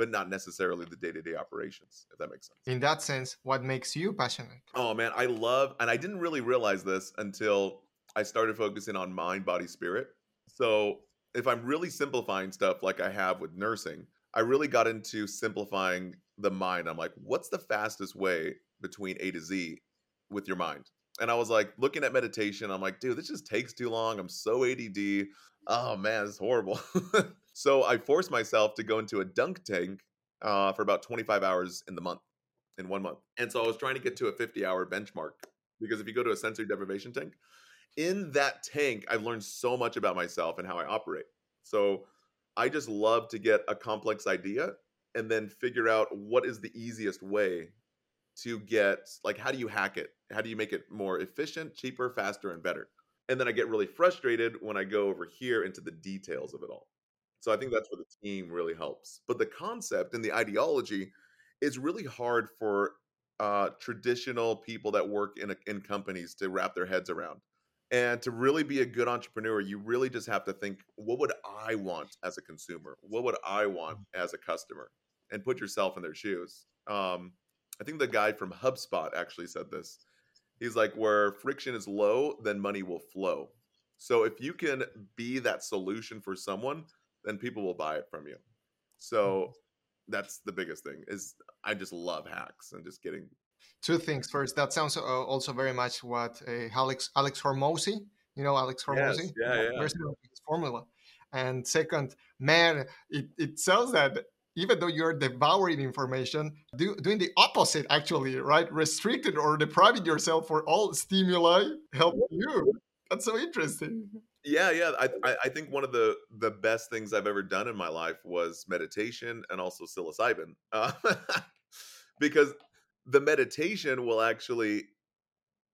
but not necessarily the day to day operations, if that makes sense. In that sense, what makes you passionate? Oh, man, I love, and I didn't really realize this until I started focusing on mind, body, spirit. So if I'm really simplifying stuff like I have with nursing, I really got into simplifying the mind. I'm like, what's the fastest way between A to Z with your mind? And I was like, looking at meditation, I'm like, dude, this just takes too long. I'm so ADD. Oh man, it's horrible. [LAUGHS] so I forced myself to go into a dunk tank uh, for about 25 hours in the month, in one month. And so I was trying to get to a 50 hour benchmark because if you go to a sensory deprivation tank, in that tank, I've learned so much about myself and how I operate. So I just love to get a complex idea and then figure out what is the easiest way to get like how do you hack it? How do you make it more efficient, cheaper, faster and better? And then I get really frustrated when I go over here into the details of it all. So I think that's where the team really helps. But the concept and the ideology is really hard for uh, traditional people that work in a, in companies to wrap their heads around. And to really be a good entrepreneur, you really just have to think, what would I want as a consumer? What would I want mm. as a customer? And put yourself in their shoes. Um, I think the guy from HubSpot actually said this. He's like, where friction is low, then money will flow. So if you can be that solution for someone, then people will buy it from you. So mm. that's the biggest thing is I just love hacks and just getting two things. First, that sounds uh, also very much what uh, Alex Alex Hormozi, you know Alex Hormozi, yes, yeah, yeah. his formula. And second, man, it, it sounds that even though you're devouring information, do, doing the opposite actually, right? Restricted or depriving yourself for all stimuli help you. That's so interesting. Yeah, yeah. I, I think one of the the best things I've ever done in my life was meditation and also psilocybin, uh, [LAUGHS] because the meditation will actually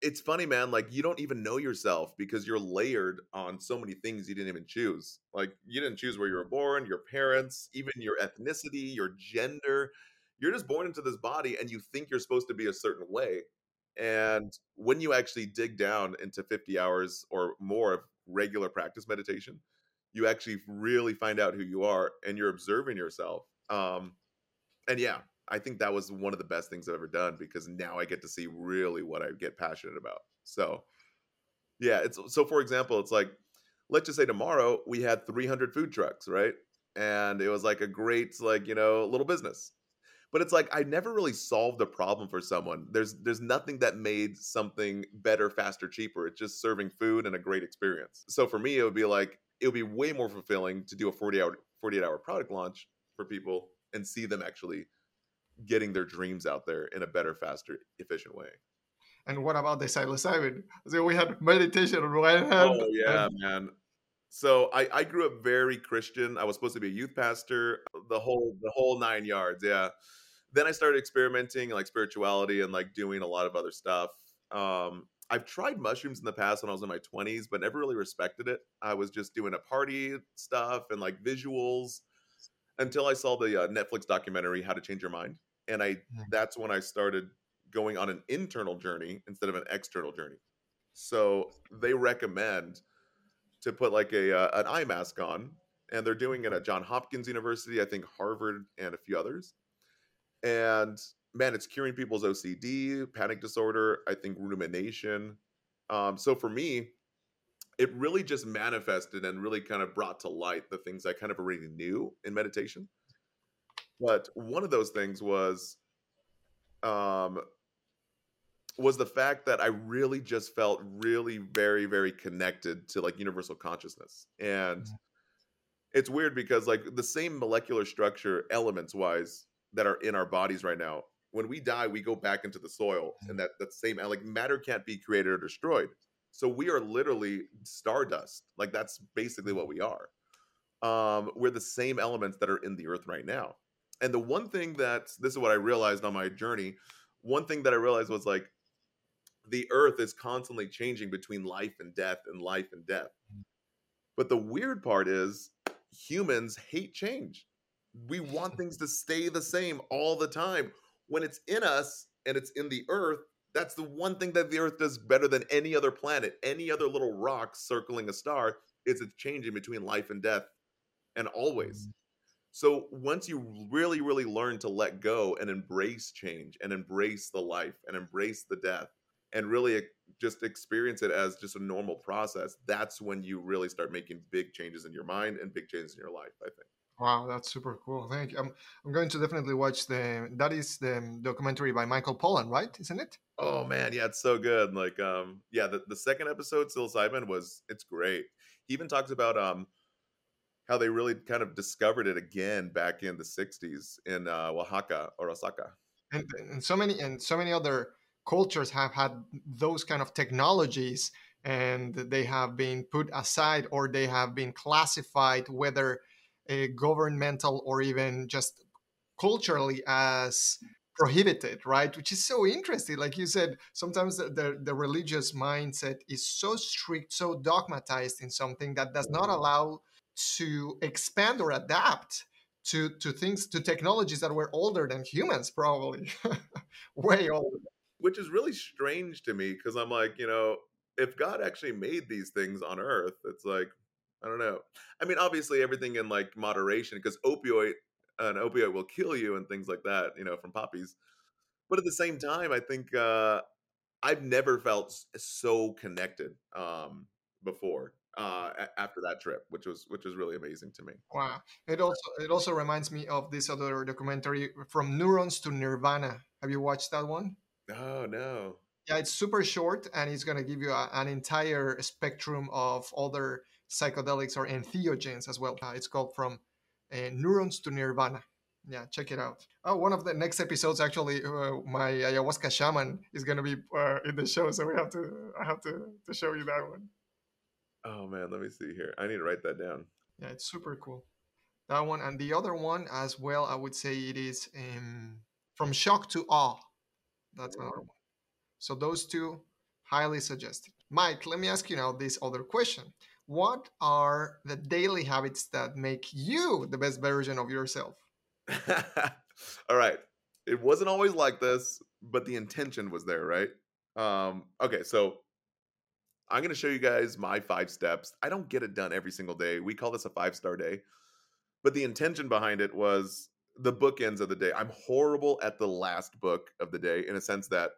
it's funny man like you don't even know yourself because you're layered on so many things you didn't even choose like you didn't choose where you were born your parents even your ethnicity your gender you're just born into this body and you think you're supposed to be a certain way and when you actually dig down into 50 hours or more of regular practice meditation you actually really find out who you are and you're observing yourself um and yeah I think that was one of the best things I've ever done because now I get to see really what I get passionate about. So, yeah, it's so for example, it's like let's just say tomorrow we had 300 food trucks, right? And it was like a great like, you know, little business. But it's like I never really solved a problem for someone. There's there's nothing that made something better, faster, cheaper. It's just serving food and a great experience. So for me, it would be like it would be way more fulfilling to do a 40 hour 48 hour product launch for people and see them actually getting their dreams out there in a better, faster, efficient way. And what about the psilocybin? So we had meditation on one hand. Oh yeah, and- man. So I, I grew up very Christian. I was supposed to be a youth pastor, uh, the whole the whole nine yards. Yeah. Then I started experimenting like spirituality and like doing a lot of other stuff. Um, I've tried mushrooms in the past when I was in my 20s, but never really respected it. I was just doing a party stuff and like visuals until I saw the uh, Netflix documentary How to Change Your Mind and I yeah. that's when I started going on an internal journey instead of an external journey. So they recommend to put like a uh, an eye mask on, and they're doing it at John Hopkins University, I think Harvard, and a few others. And man, it's curing people's OCD, panic disorder, I think rumination. Um, so for me, it really just manifested and really kind of brought to light the things I kind of already knew in meditation. But one of those things was um was the fact that I really just felt really very very connected to like universal consciousness. And mm-hmm. it's weird because like the same molecular structure elements wise that are in our bodies right now when we die we go back into the soil mm-hmm. and that that same like matter can't be created or destroyed so we are literally stardust like that's basically what we are um we're the same elements that are in the earth right now and the one thing that this is what I realized on my journey. One thing that I realized was like the earth is constantly changing between life and death and life and death. Mm. But the weird part is humans hate change. We want things to stay the same all the time. When it's in us and it's in the earth, that's the one thing that the earth does better than any other planet, any other little rock circling a star, is it's changing between life and death and always. Mm. So once you really, really learn to let go and embrace change and embrace the life and embrace the death and really just experience it as just a normal process, that's when you really start making big changes in your mind and big changes in your life, I think. Wow, that's super cool. Thank you. I'm, I'm going to definitely watch the that is the documentary by Michael Pollan, right? Isn't it? Oh man, yeah, it's so good. Like um yeah, the, the second episode, psilocybin was it's great. He even talks about um how they really kind of discovered it again back in the 60s in uh, Oaxaca or Osaka. And, and so many and so many other cultures have had those kind of technologies and they have been put aside or they have been classified whether a governmental or even just culturally as prohibited right? Which is so interesting. Like you said sometimes the, the, the, religious mindset is so strict so dogmatized in something that does not mm-hmm. allow to expand or adapt to to things to technologies that were older than humans probably. [LAUGHS] Way older. Which is really strange to me because i'm like you know if god actually made these things on earth it's like i don't know i mean obviously everything in like moderation because opioid an opioid will kill you and things like that you know from poppies but at the same time i think uh i've never felt so connected um before uh, after that trip, which was which was really amazing to me. Wow! It also it also reminds me of this other documentary from neurons to nirvana. Have you watched that one? Oh no. Yeah, it's super short, and it's gonna give you a, an entire spectrum of other psychedelics or entheogens as well. Uh, it's called from uh, neurons to nirvana. Yeah, check it out. Oh, one of the next episodes actually, uh, my ayahuasca shaman is gonna be uh, in the show, so we have to I have to to show you that one. Oh man, let me see here. I need to write that down. Yeah, it's super cool. That one and the other one as well. I would say it is um, from shock to awe. That's another one. So those two, highly suggested. Mike, let me ask you now this other question. What are the daily habits that make you the best version of yourself? [LAUGHS] All right. It wasn't always like this, but the intention was there, right? Um, okay, so I'm going to show you guys my five steps. I don't get it done every single day. We call this a five star day. But the intention behind it was the bookends of the day. I'm horrible at the last book of the day in a sense that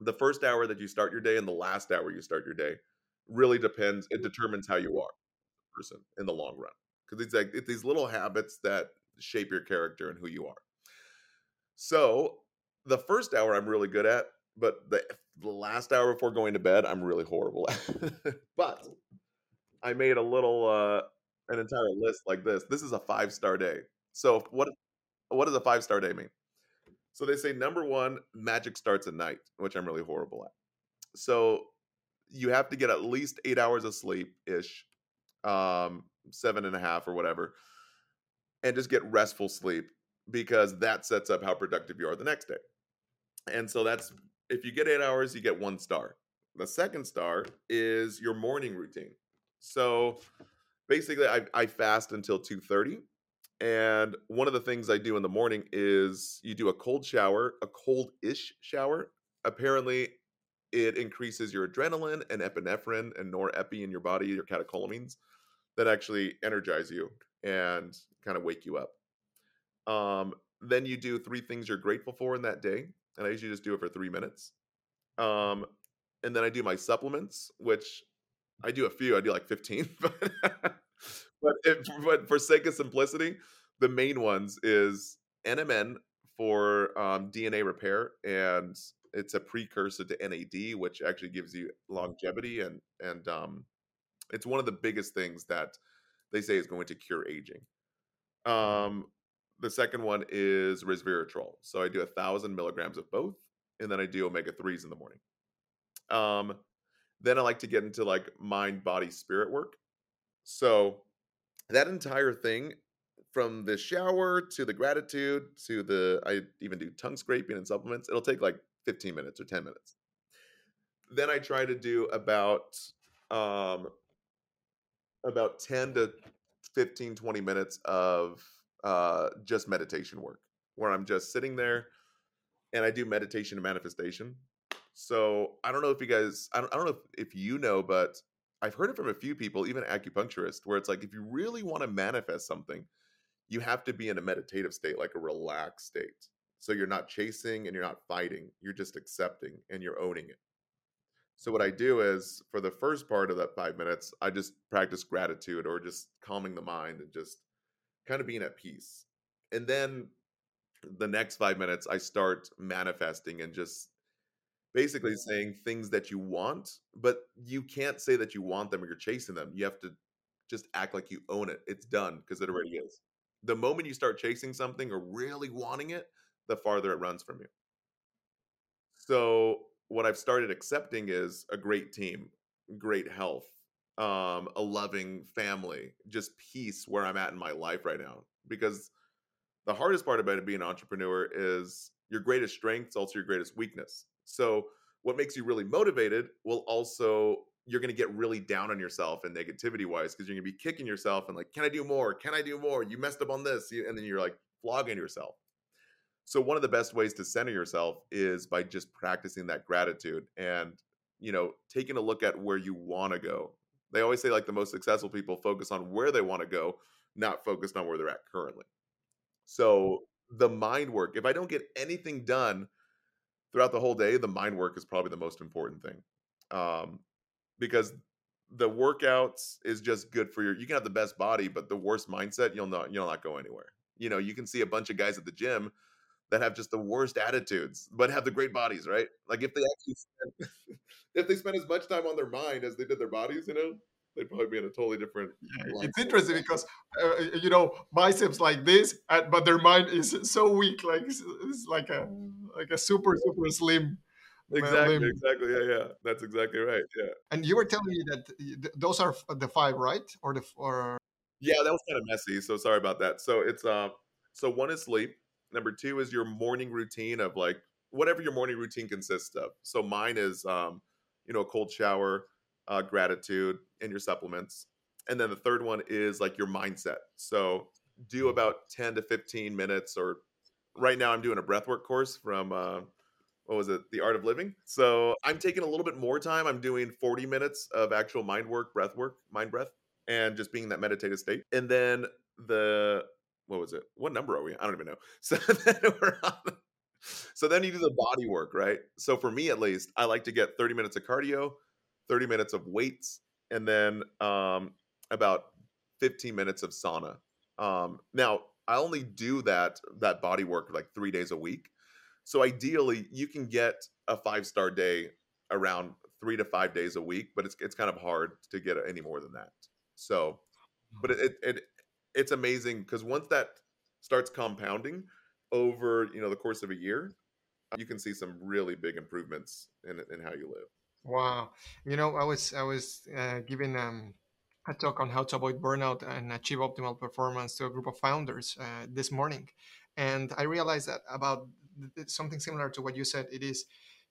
the first hour that you start your day and the last hour you start your day really depends. It determines how you are person in the long run because it's like it's these little habits that shape your character and who you are. So the first hour I'm really good at, but the the last hour before going to bed, I'm really horrible [LAUGHS] but I made a little uh an entire list like this. This is a five star day. So what what does a five star day mean? So they say number one, magic starts at night, which I'm really horrible at. So you have to get at least eight hours of sleep ish, um, seven and a half or whatever, and just get restful sleep because that sets up how productive you are the next day. And so that's if you get eight hours, you get one star. The second star is your morning routine. So basically, I, I fast until 2.30. And one of the things I do in the morning is you do a cold shower, a cold-ish shower. Apparently, it increases your adrenaline and epinephrine and norepi in your body, your catecholamines, that actually energize you and kind of wake you up. Um, then you do three things you're grateful for in that day and I usually just do it for three minutes. Um, and then I do my supplements, which I do a few. I do like fifteen, [LAUGHS] but but, it, but for sake of simplicity, the main ones is NMN for um, DNA repair, and it's a precursor to NAD, which actually gives you longevity, and and um, it's one of the biggest things that they say is going to cure aging. Um, the second one is resveratrol. So I do a thousand milligrams of both, and then I do omega threes in the morning. Um, then I like to get into like mind, body, spirit work. So that entire thing, from the shower to the gratitude to the I even do tongue scraping and supplements. It'll take like 15 minutes or 10 minutes. Then I try to do about um about 10 to 15 20 minutes of uh, just meditation work where I'm just sitting there and I do meditation and manifestation. So I don't know if you guys, I don't, I don't know if, if you know, but I've heard it from a few people, even acupuncturists, where it's like if you really want to manifest something, you have to be in a meditative state, like a relaxed state. So you're not chasing and you're not fighting, you're just accepting and you're owning it. So what I do is for the first part of that five minutes, I just practice gratitude or just calming the mind and just kind of being at peace. And then the next five minutes, I start manifesting and just basically saying things that you want, but you can't say that you want them or you're chasing them. You have to just act like you own it. It's done because it already is. The moment you start chasing something or really wanting it, the farther it runs from you. So, what I've started accepting is a great team, great health, um, a loving family, just peace where I'm at in my life right now. Because the hardest part about it being an entrepreneur is your greatest strength is also your greatest weakness. So, what makes you really motivated will also you're going to get really down on yourself and negativity wise because you're going to be kicking yourself and like, can I do more? Can I do more? You messed up on this, and then you're like flogging yourself. So one of the best ways to center yourself is by just practicing that gratitude and you know taking a look at where you want to go. They always say like the most successful people focus on where they want to go, not focused on where they're at currently. So the mind work, if I don't get anything done throughout the whole day, the mind work is probably the most important thing. Um, because the workouts is just good for your you can have the best body, but the worst mindset, you'll not you'll not go anywhere. You know, you can see a bunch of guys at the gym that have just the worst attitudes, but have the great bodies, right? Like if they actually spend, [LAUGHS] if they spend as much time on their mind as they did their bodies, you know, they'd probably be in a totally different. Yeah, it's interesting because uh, you know biceps like this, uh, but their mind is so weak, like it's, it's like a like a super super slim. Exactly, limb. exactly. Yeah, yeah, that's exactly right. Yeah. And you were telling me that those are the five, right? Or the or. Yeah, that was kind of messy. So sorry about that. So it's uh, so one is sleep. Number two is your morning routine of like whatever your morning routine consists of. So mine is, um, you know, a cold shower, uh, gratitude, and your supplements. And then the third one is like your mindset. So do about 10 to 15 minutes, or right now I'm doing a breathwork course from, uh, what was it, The Art of Living. So I'm taking a little bit more time. I'm doing 40 minutes of actual mind work, breath work, mind breath, and just being in that meditative state. And then the what was it? What number are we? I don't even know. [LAUGHS] So then we're on. [LAUGHS] So then you do the body work, right? So for me at least, I like to get 30 minutes of cardio, 30 minutes of weights, and then um, about 15 minutes of sauna. Um, now I only do that that body work like three days a week. So ideally, you can get a five star day around three to five days a week, but it's it's kind of hard to get any more than that. So, but it it it's amazing because once that starts compounding over you know the course of a year you can see some really big improvements in, in how you live. Wow. You know i was i was uh, giving um, a talk on how to avoid burnout and achieve optimal performance to a group of founders uh, this morning and i realized that about something similar to what you said. It is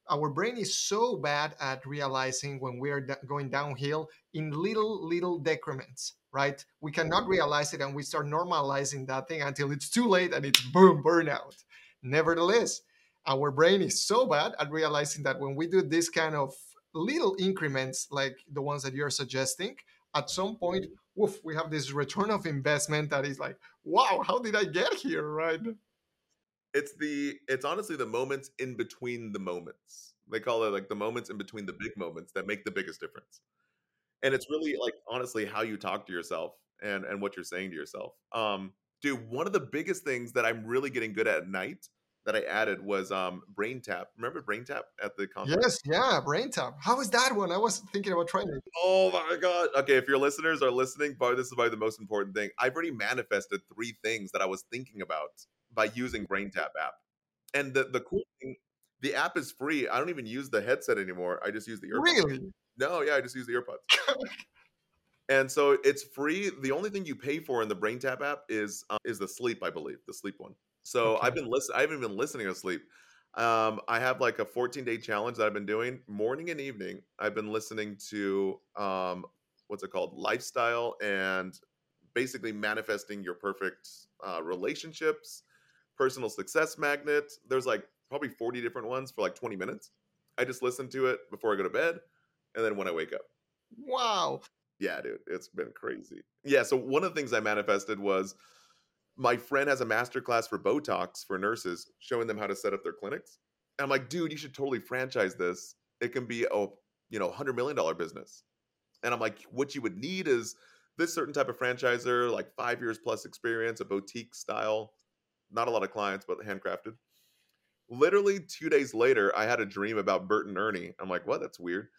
our brain is so bad at realizing when we are going downhill in little little decrements right? We cannot realize it and we start normalizing that thing until it's too late and it's boom burnout. Nevertheless our brain is so bad at realizing that when we do this kind of little increments like the ones that you're suggesting at some point mm-hmm. woof, we have this return of investment that is like wow how did i get here? Right? It's the it's honestly the moments in between the moments. They call it like the moments in between the big moments that make the biggest difference. And it's really like honestly how you talk to yourself and and what you're saying to yourself. Um dude, one of the biggest things that I'm really getting good at, at night that I added was um brain tap. Remember brain tap at the conference? Yes, yeah, brain tap. How is that one? I was thinking about trying it. Oh my god. Okay, if your listeners are listening, probably this is probably the most important thing. I've already manifested three things that I was thinking about by using brain tap app. And the, the cool thing, the app is free. I don't even use the headset anymore. I just use the earbuds. Really? No, yeah, I just use the earbuds. [LAUGHS] and so it's free. The only thing you pay for in the BrainTap app is um, is the sleep, I believe, the sleep one. So okay. I've been listening. I haven't been listening to sleep. Um, I have like a 14 day challenge that I've been doing morning and evening. I've been listening to um, what's it called, lifestyle, and basically manifesting your perfect uh, relationships personal success magnet. There's like probably 40 different ones for like 20 minutes. I just listen to it before I go to bed and then when I wake up. Wow. Yeah, dude, it's been crazy. Yeah, so one of the things I manifested was my friend has a masterclass for Botox for nurses, showing them how to set up their clinics. And I'm like, dude, you should totally franchise this. It can be a you know, hundred million dollar business. And I'm like, what you would need is this certain type of franchisor, like five years plus experience, a boutique style, not a lot of clients, but handcrafted. Literally two days later, I had a dream about Bert and Ernie. I'm like, what? That's weird.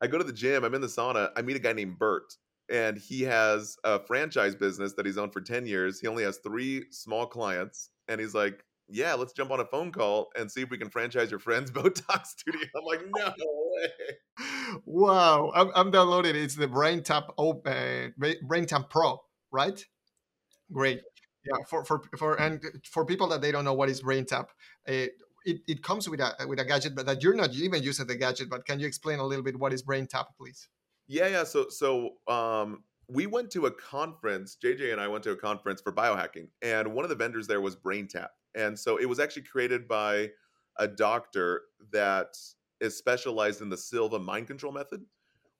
I go to the gym, I'm in the sauna, I meet a guy named Bert, and he has a franchise business that he's owned for 10 years. He only has three small clients, and he's like, yeah, let's jump on a phone call and see if we can franchise your friend's [LAUGHS] Botox studio. I'm like, no way. Wow. I'm, I'm downloading it. It's the BrainTap Open, uh, BrainTap Pro, right? Great. Yeah. For, for, for, and for people that they don't know what is BrainTap, it, uh, it, it comes with a, with a gadget, but that you're not even using the gadget, but can you explain a little bit what is BrainTap, please? Yeah. Yeah. So, so, um, we went to a conference, JJ and I went to a conference for biohacking, and one of the vendors there was BrainTap and so it was actually created by a doctor that is specialized in the Silva mind control method,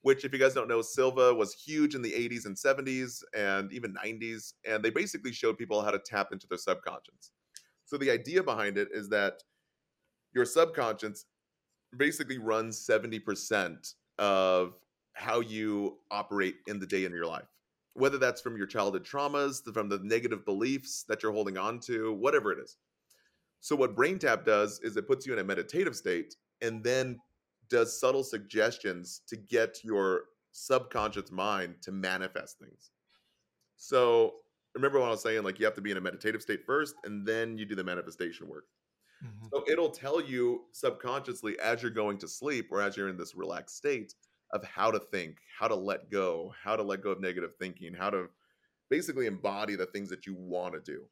which, if you guys don't know, Silva was huge in the 80s and 70s and even 90s. And they basically showed people how to tap into their subconscious. So the idea behind it is that your subconscious basically runs 70% of how you operate in the day in your life whether that's from your childhood traumas, from the negative beliefs that you're holding on to, whatever it is. So, what BrainTap does is it puts you in a meditative state and then does subtle suggestions to get your subconscious mind to manifest things. So, remember what I was saying? Like, you have to be in a meditative state first, and then you do the manifestation work. Mm-hmm. So, it'll tell you subconsciously as you're going to sleep or as you're in this relaxed state of how to think, how to let go, how to let go of negative thinking, how to basically embody the things that you want to do.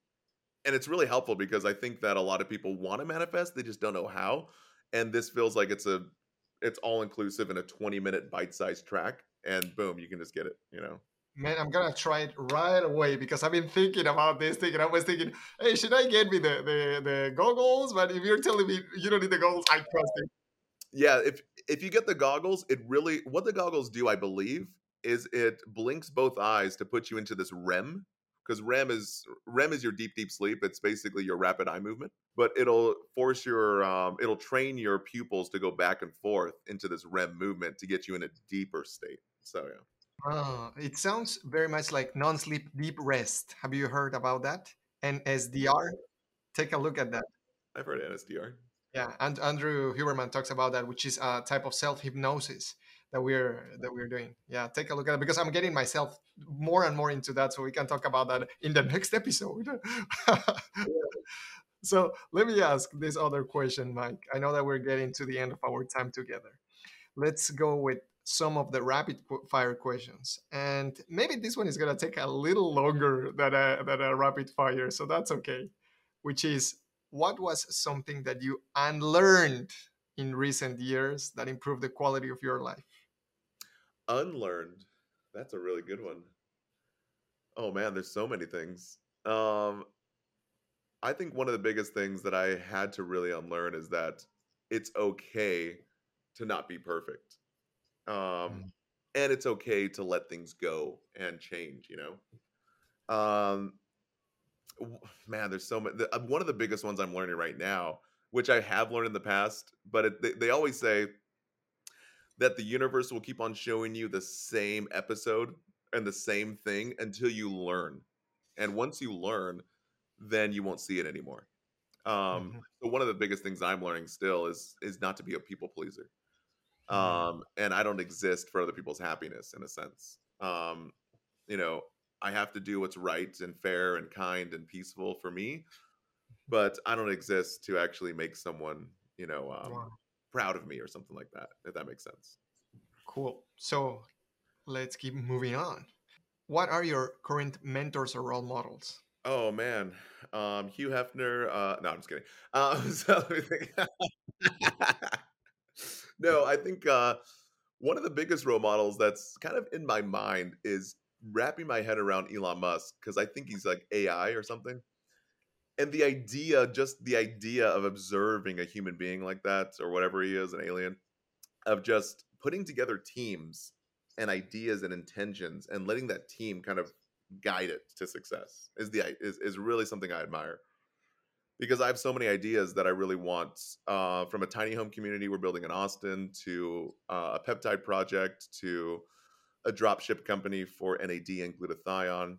And it's really helpful because I think that a lot of people want to manifest, they just don't know how. And this feels like it's a it's all inclusive in a 20 minute bite-sized track and boom, you can just get it, you know. Man, I'm gonna try it right away because I've been thinking about this thing and I was thinking, hey, should I get me the the, the goggles? But if you're telling me you don't need the goggles, I trust it yeah, if if you get the goggles, it really what the goggles do, I believe, is it blinks both eyes to put you into this REM because REM is REM is your deep deep sleep. It's basically your rapid eye movement, but it'll force your um, it'll train your pupils to go back and forth into this REM movement to get you in a deeper state. So yeah. Oh, it sounds very much like non-sleep deep rest. Have you heard about that? NSDR. Take a look at that. I've heard of NSDR. Yeah, and Andrew Huberman talks about that, which is a type of self hypnosis that we're that we're doing. Yeah, take a look at it because I'm getting myself more and more into that, so we can talk about that in the [LAUGHS] next episode. [LAUGHS] so let me ask this other question, Mike. I know that we're getting to the end of our time together. Let's go with some of the rapid fire questions, and maybe this one is gonna take a little longer than a than a rapid fire, so that's okay. Which is what was something that you unlearned in recent years that improved the quality of your life? Unlearned. That's a really good one. Oh man, there's so many things. Um I think one of the biggest things that I had to really unlearn is that it's okay to not be perfect. Um mm. and it's okay to let things go and change, you know. Um man, there's so many. The, uh, one of the biggest ones I'm learning right now, which I have learned in the past, but it, they, they always say that the universe will keep on showing you the same episode and the same thing until you learn. And once you learn, then you won't see it anymore. Um, mm-hmm. So one of the biggest things I'm learning still is is not to be a people pleaser. Mm-hmm. Um, and I don't exist for other people's happiness in a sense. Um, you know, I have to do what's right and fair and kind and peaceful for me, but I don't exist to actually make someone, you know, um, wow. proud of me or something like that. If that makes sense. Cool. So let's keep moving on. What are your current mentors or role models? Oh man, um, Hugh Hefner. Uh, no, I'm just kidding. Um, [LAUGHS] so let me think. [LAUGHS] no, I think uh, one of the biggest role models that's kind of in my mind is wrapping my head around Elon Musk because I think he's like AI or something. And the idea, just the idea of observing a human being like that or whatever he is, an alien, of just putting together teams and ideas and intentions and letting that team kind of guide it to success is the is, is really something I admire. Because I have so many ideas that I really want uh, from a tiny home community we're building in Austin to uh, a peptide project to a dropship company for NAD and glutathione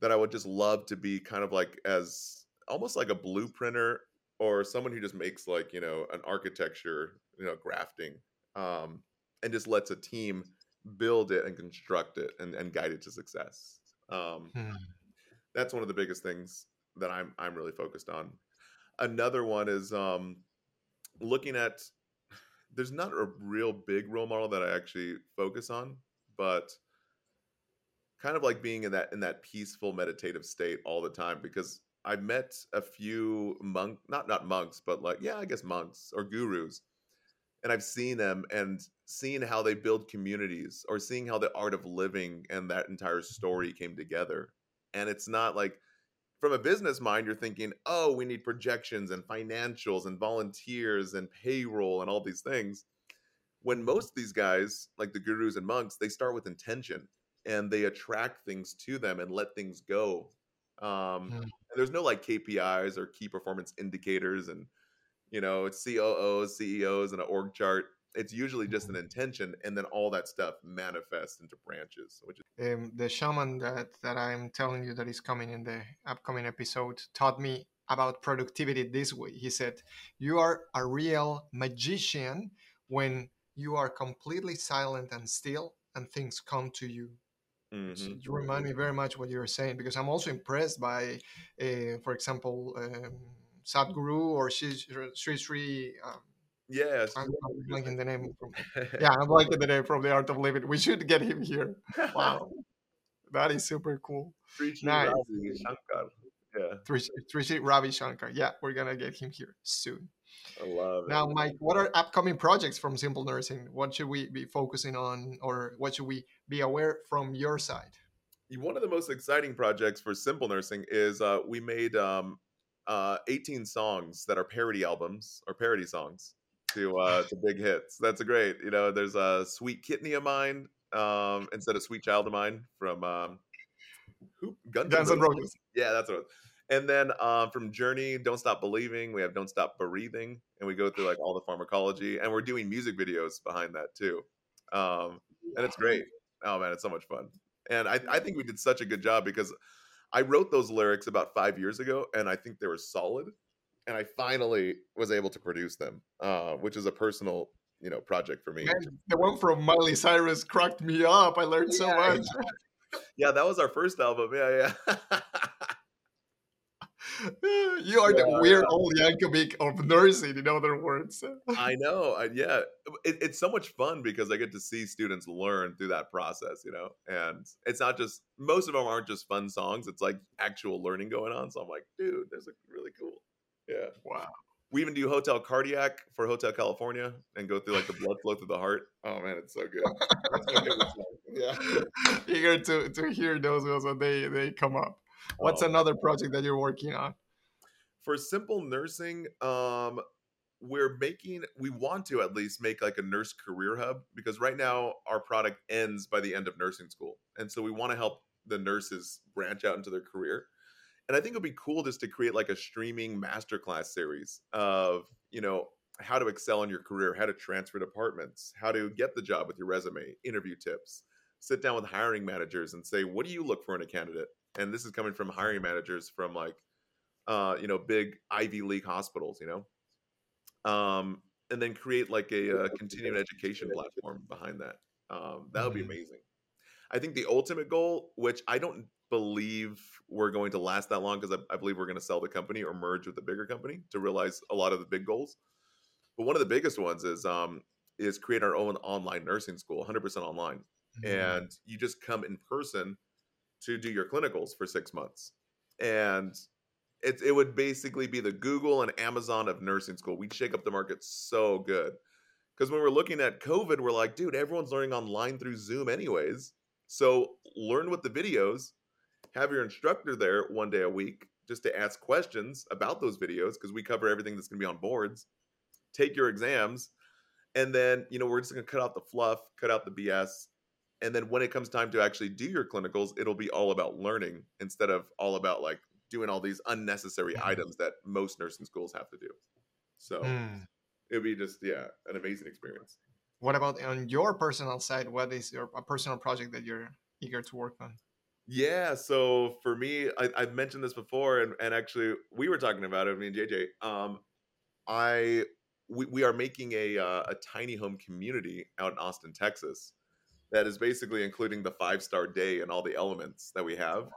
that I would just love to be kind of like as almost like a blueprinter or someone who just makes like you know an architecture you know grafting um, and just lets a team build it and construct it and, and guide it to success um, hmm. that's one of the biggest things that i'm i'm really focused on. Another one is um, looking at there's not a real big role model that i actually focus on but kind of like being in that in that peaceful meditative state all the time because I met a few monk not not monks but like yeah I guess monks or gurus. And I've seen them and seeing how they build communities or seeing how the art of living and that entire story came together. And it's not like from a business mind you're thinking oh we need projections and financials and volunteers and payroll and all these things when most of these guys like the gurus and monks they start with intention and they attract things to them and let things go. Um, mm. There's no like KPIs or key performance indicators, and you know, COOs, CEOs, and an org chart. It's usually just an mm-hmm. intention, and then all that stuff manifests into branches. Which is- um, the shaman that that I'm telling you that is coming in the upcoming episode taught me about productivity this way. He said, "You are a real magician when you are completely silent and still, and things come to you Mm-hmm. You remind me very much what you were saying because I'm also impressed by, uh, for example, um, Sadhguru or Sri Sri. Um, yes, I'm, I'm liking the name. From, [LAUGHS] yeah, I'm liking the name from the Art of Living. We should get him here. Wow, that is super cool. Nice. Ravi Shankar. Yeah, Sri Ravi Shankar. Yeah, we're gonna get him here soon. I love it. Now, Mike, what are upcoming projects from Simple Nursing? What should we be focusing on, or what should we be aware from your side? One of the most exciting projects for Simple Nursing is uh, we made um, uh, 18 songs that are parody albums or parody songs to uh, to big hits. That's a great. You know, there's a Sweet Kidney of Mine um, instead of Sweet Child of Mine from um, who Guns, Guns N' Roses. Yeah, that's what. And then um, from Journey, Don't Stop Believing, we have Don't Stop Breathing, and we go through like all the pharmacology, and we're doing music videos behind that too. Um, and it's great. Oh man, it's so much fun. And I, I think we did such a good job because I wrote those lyrics about five years ago, and I think they were solid. And I finally was able to produce them, uh, which is a personal, you know, project for me. Man, the one from Miley Cyrus cracked me up. I learned yeah, so much. [LAUGHS] Yeah, that was our first album. Yeah, yeah. [LAUGHS] you are yeah, the weird yeah. Al Yankovic of nursing, in other words. I know. I, yeah. It, it's so much fun because I get to see students learn through that process, you know? And it's not just, most of them aren't just fun songs. It's like actual learning going on. So I'm like, dude, there's a really cool. Yeah. Wow. We even do Hotel Cardiac for Hotel California and go through like the blood flow through the heart. Oh man, it's so good. [LAUGHS] yeah. Eager to, to hear those when they, they come up. What's um, another project that you're working on? For simple nursing, um, we're making we want to at least make like a nurse career hub because right now our product ends by the end of nursing school and so we want to help the nurses branch out into their career and i think it'd be cool just to create like a streaming masterclass series of you know how to excel in your career how to transfer departments how to get the job with your resume interview tips sit down with hiring managers and say what do you look for in a candidate and this is coming from hiring managers from like uh, you know big Ivy League hospitals, you know, um, and then create like a, a continuing education platform behind that. Um, that would be mm-hmm. amazing. I think the ultimate goal, which I don't believe we're going to last that long because I, I, believe we're going to sell the company or merge with a bigger company to realize a lot of the big goals. But one of the biggest ones is um, is create our own online nursing school, 100% online, mm-hmm. and you just come in person to do your clinicals for six months. And it, it would basically be the Google and Amazon of nursing school. We'd shake up the market so good. Because when we're looking at COVID, we're like, dude, everyone's learning online through Zoom, anyways. So learn with the videos, have your instructor there one day a week just to ask questions about those videos because we cover everything that's going to be on boards. Take your exams, and then you know we're just going to cut out the fluff, cut out the BS, and then when it comes time to actually do your clinicals it'll be all about learning instead of all about like doing all these unnecessary Mhm. items that most nursing schools have to do. So Hmm. it'd be just yeah, an amazing experience. What about on your personal side? What is your a personal project that you're eager to work on? Yeah, so for me, I, I've mentioned this before, and, and actually we were talking about it, me and JJ. Um, I we, we are making a uh, a tiny home community out in Austin, Texas, that is basically including the five star day and all the elements that we have.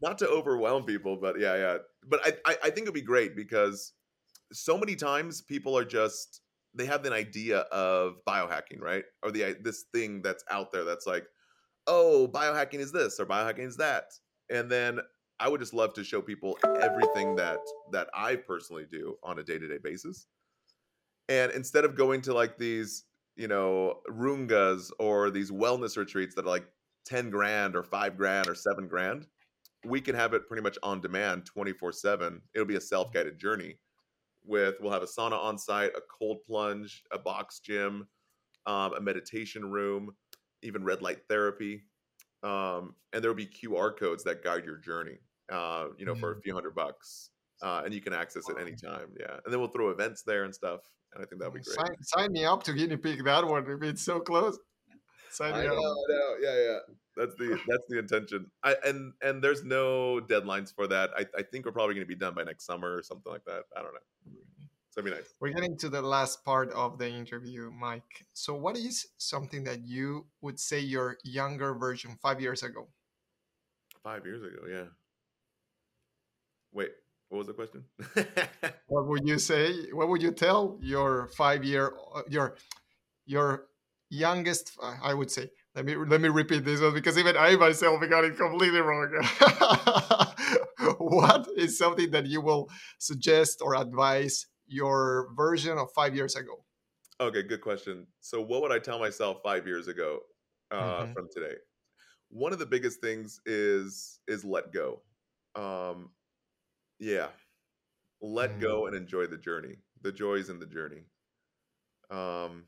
Not to overwhelm people, but yeah, yeah. But I, I I think it'd be great because so many times people are just they have an idea of biohacking, right? Or the this thing that's out there that's like oh, biohacking is this or biohacking is that. And then I would just love to show people everything that that I personally do on a day-to-day basis. And instead of going to like these, you know, rungas or these wellness retreats that are like 10 grand or 5 grand or 7 grand, we can have it pretty much on demand 24/7. It'll be a self-guided journey with we'll have a sauna on site, a cold plunge, a box gym, um, a meditation room, even red light therapy. Um, and there will be QR codes that guide your journey, uh, you know, for a few hundred bucks. Uh, and you can access it anytime. Yeah. And then we'll throw events there and stuff. And I think that'd be great. Sign, sign me up to guinea pig that one it's so close. Sign I me know, up. I know. Yeah, yeah. That's the that's the intention. I and and there's no deadlines for that. I, I think we're probably gonna be done by next summer or something like that. I don't know. So be nice. We're getting to the last part of the interview, Mike. So, what is something that you would say your younger version five years ago? Five years ago, yeah. Wait, what was the question? What would you say? What would you tell your five year uh, your your youngest? I would say. Let me let me repeat this one because even I myself got it completely wrong. [LAUGHS] what is something that you will suggest or advise your version of five years ago? Okay, good question. So, what would I tell myself five years ago uh, Mhm. from today? One of the biggest things is is let go. Um, yeah, let Mm. go and enjoy the journey, the joys in the journey. Um,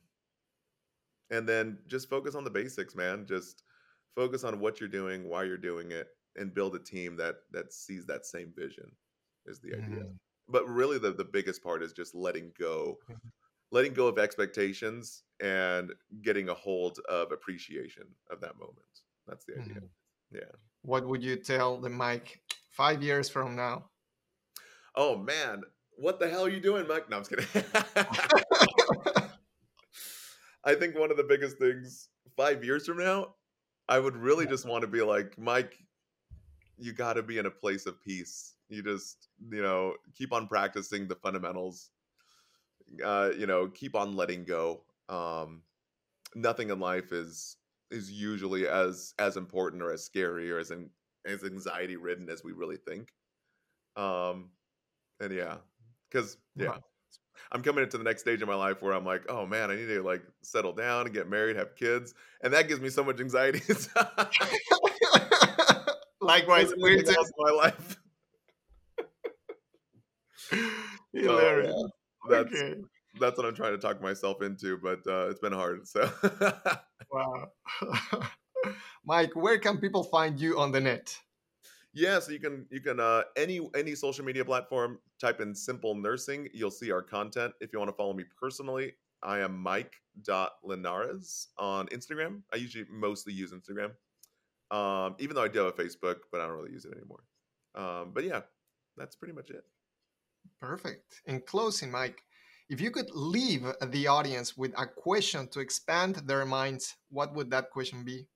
and then just focus on the basics, man. Just focus on what you're doing, why you're doing it, and build a team that that sees that same vision. Is the idea. Mhm. But really, the the biggest part is just letting go Mhm. letting go of expectations and getting a hold of appreciation of that moment. That's the idea. Mhm. Yeah. What would you tell the Mike five years from now? Oh man, what the hell are you doing, Mike? No, I'm just kidding. [LAUGHS] I think one of the biggest things five years from now, I would really just want to be like, Mike, you got to be in a place of peace. You just, you know, keep on practicing the fundamentals. Uh, you know, keep on letting go. Um, nothing in life is is usually as as important or as scary or as in, as anxiety ridden as we really think. Um, and yeah, because yeah. I'm coming into the next stage of my life where I'm like, oh man, I need to like settle down and get married, have kids, and that gives me so much anxiety. [LAUGHS] Likewise, we're Everything else my life. [LAUGHS] hilarious. Oh, That's okay. that's what I'm trying to talk myself into, but uh, it's been hard. So [LAUGHS] Wow. Mike, where can people find you on the net? yeah, so you can you can uh, any any social media platform type in simple nursing, you'll see our content. If you want to follow me personally, I am Mike.Linares on Instagram. I usually mostly use Instagram. Um, even though I do have a Facebook, but I don't really use it anymore. Um, but yeah, that's pretty much it. Perfect. In closing, Mike, if you could leave the audience with a question to expand their minds, what would that question be?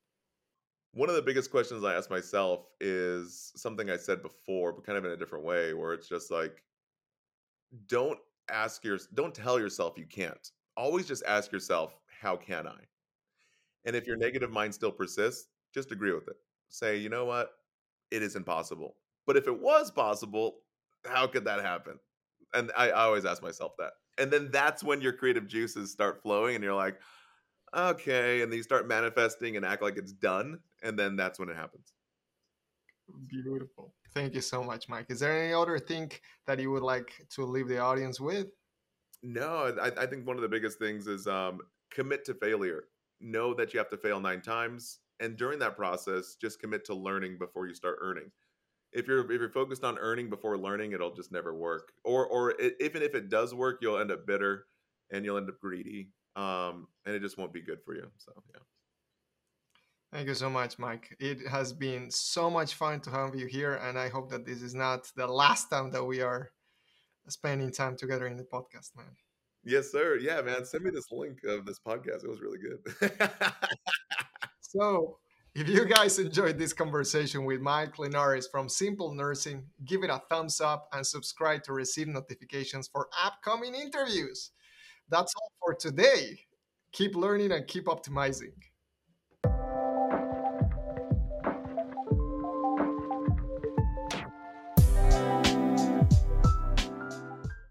One of the biggest questions I ask myself is something I said before, but kind of in a different way, where it's just like, don't ask your, don't tell yourself you can't. Always just ask yourself, how can I? And if your negative mind still persists, just agree with it. Say, you know what? It is impossible. But if it was possible, how could that happen? And I, I always ask myself that. And then that's when your creative juices start flowing and you're like, okay. And then you start manifesting and act like it's done. And then that's when it happens. Beautiful. Thank you so much, Mike. Is there any other thing that you would like to leave the audience with? No, I, I think one of the biggest things is um, commit to failure. Know that you have to fail nine times. And during that process, just commit to learning before you start earning. if you're if you're focused on earning before learning, it'll just never work. Or or it, even if it does work, you'll end up bitter and you'll end up greedy, um, and it just won't be good for you. So yeah. Thank you so much, Mike. It has been so much fun to have you here, and I hope that this is not the last time that we are spending time together in the podcast, man. Yes, sir. Yeah, man. Send me this link of this podcast. It was really good. [LAUGHS] so, if you guys enjoyed this conversation with Mike Linares from Simple Nursing, give it a thumbs up and subscribe to receive notifications for upcoming interviews. That's all for today. Keep learning and keep optimizing.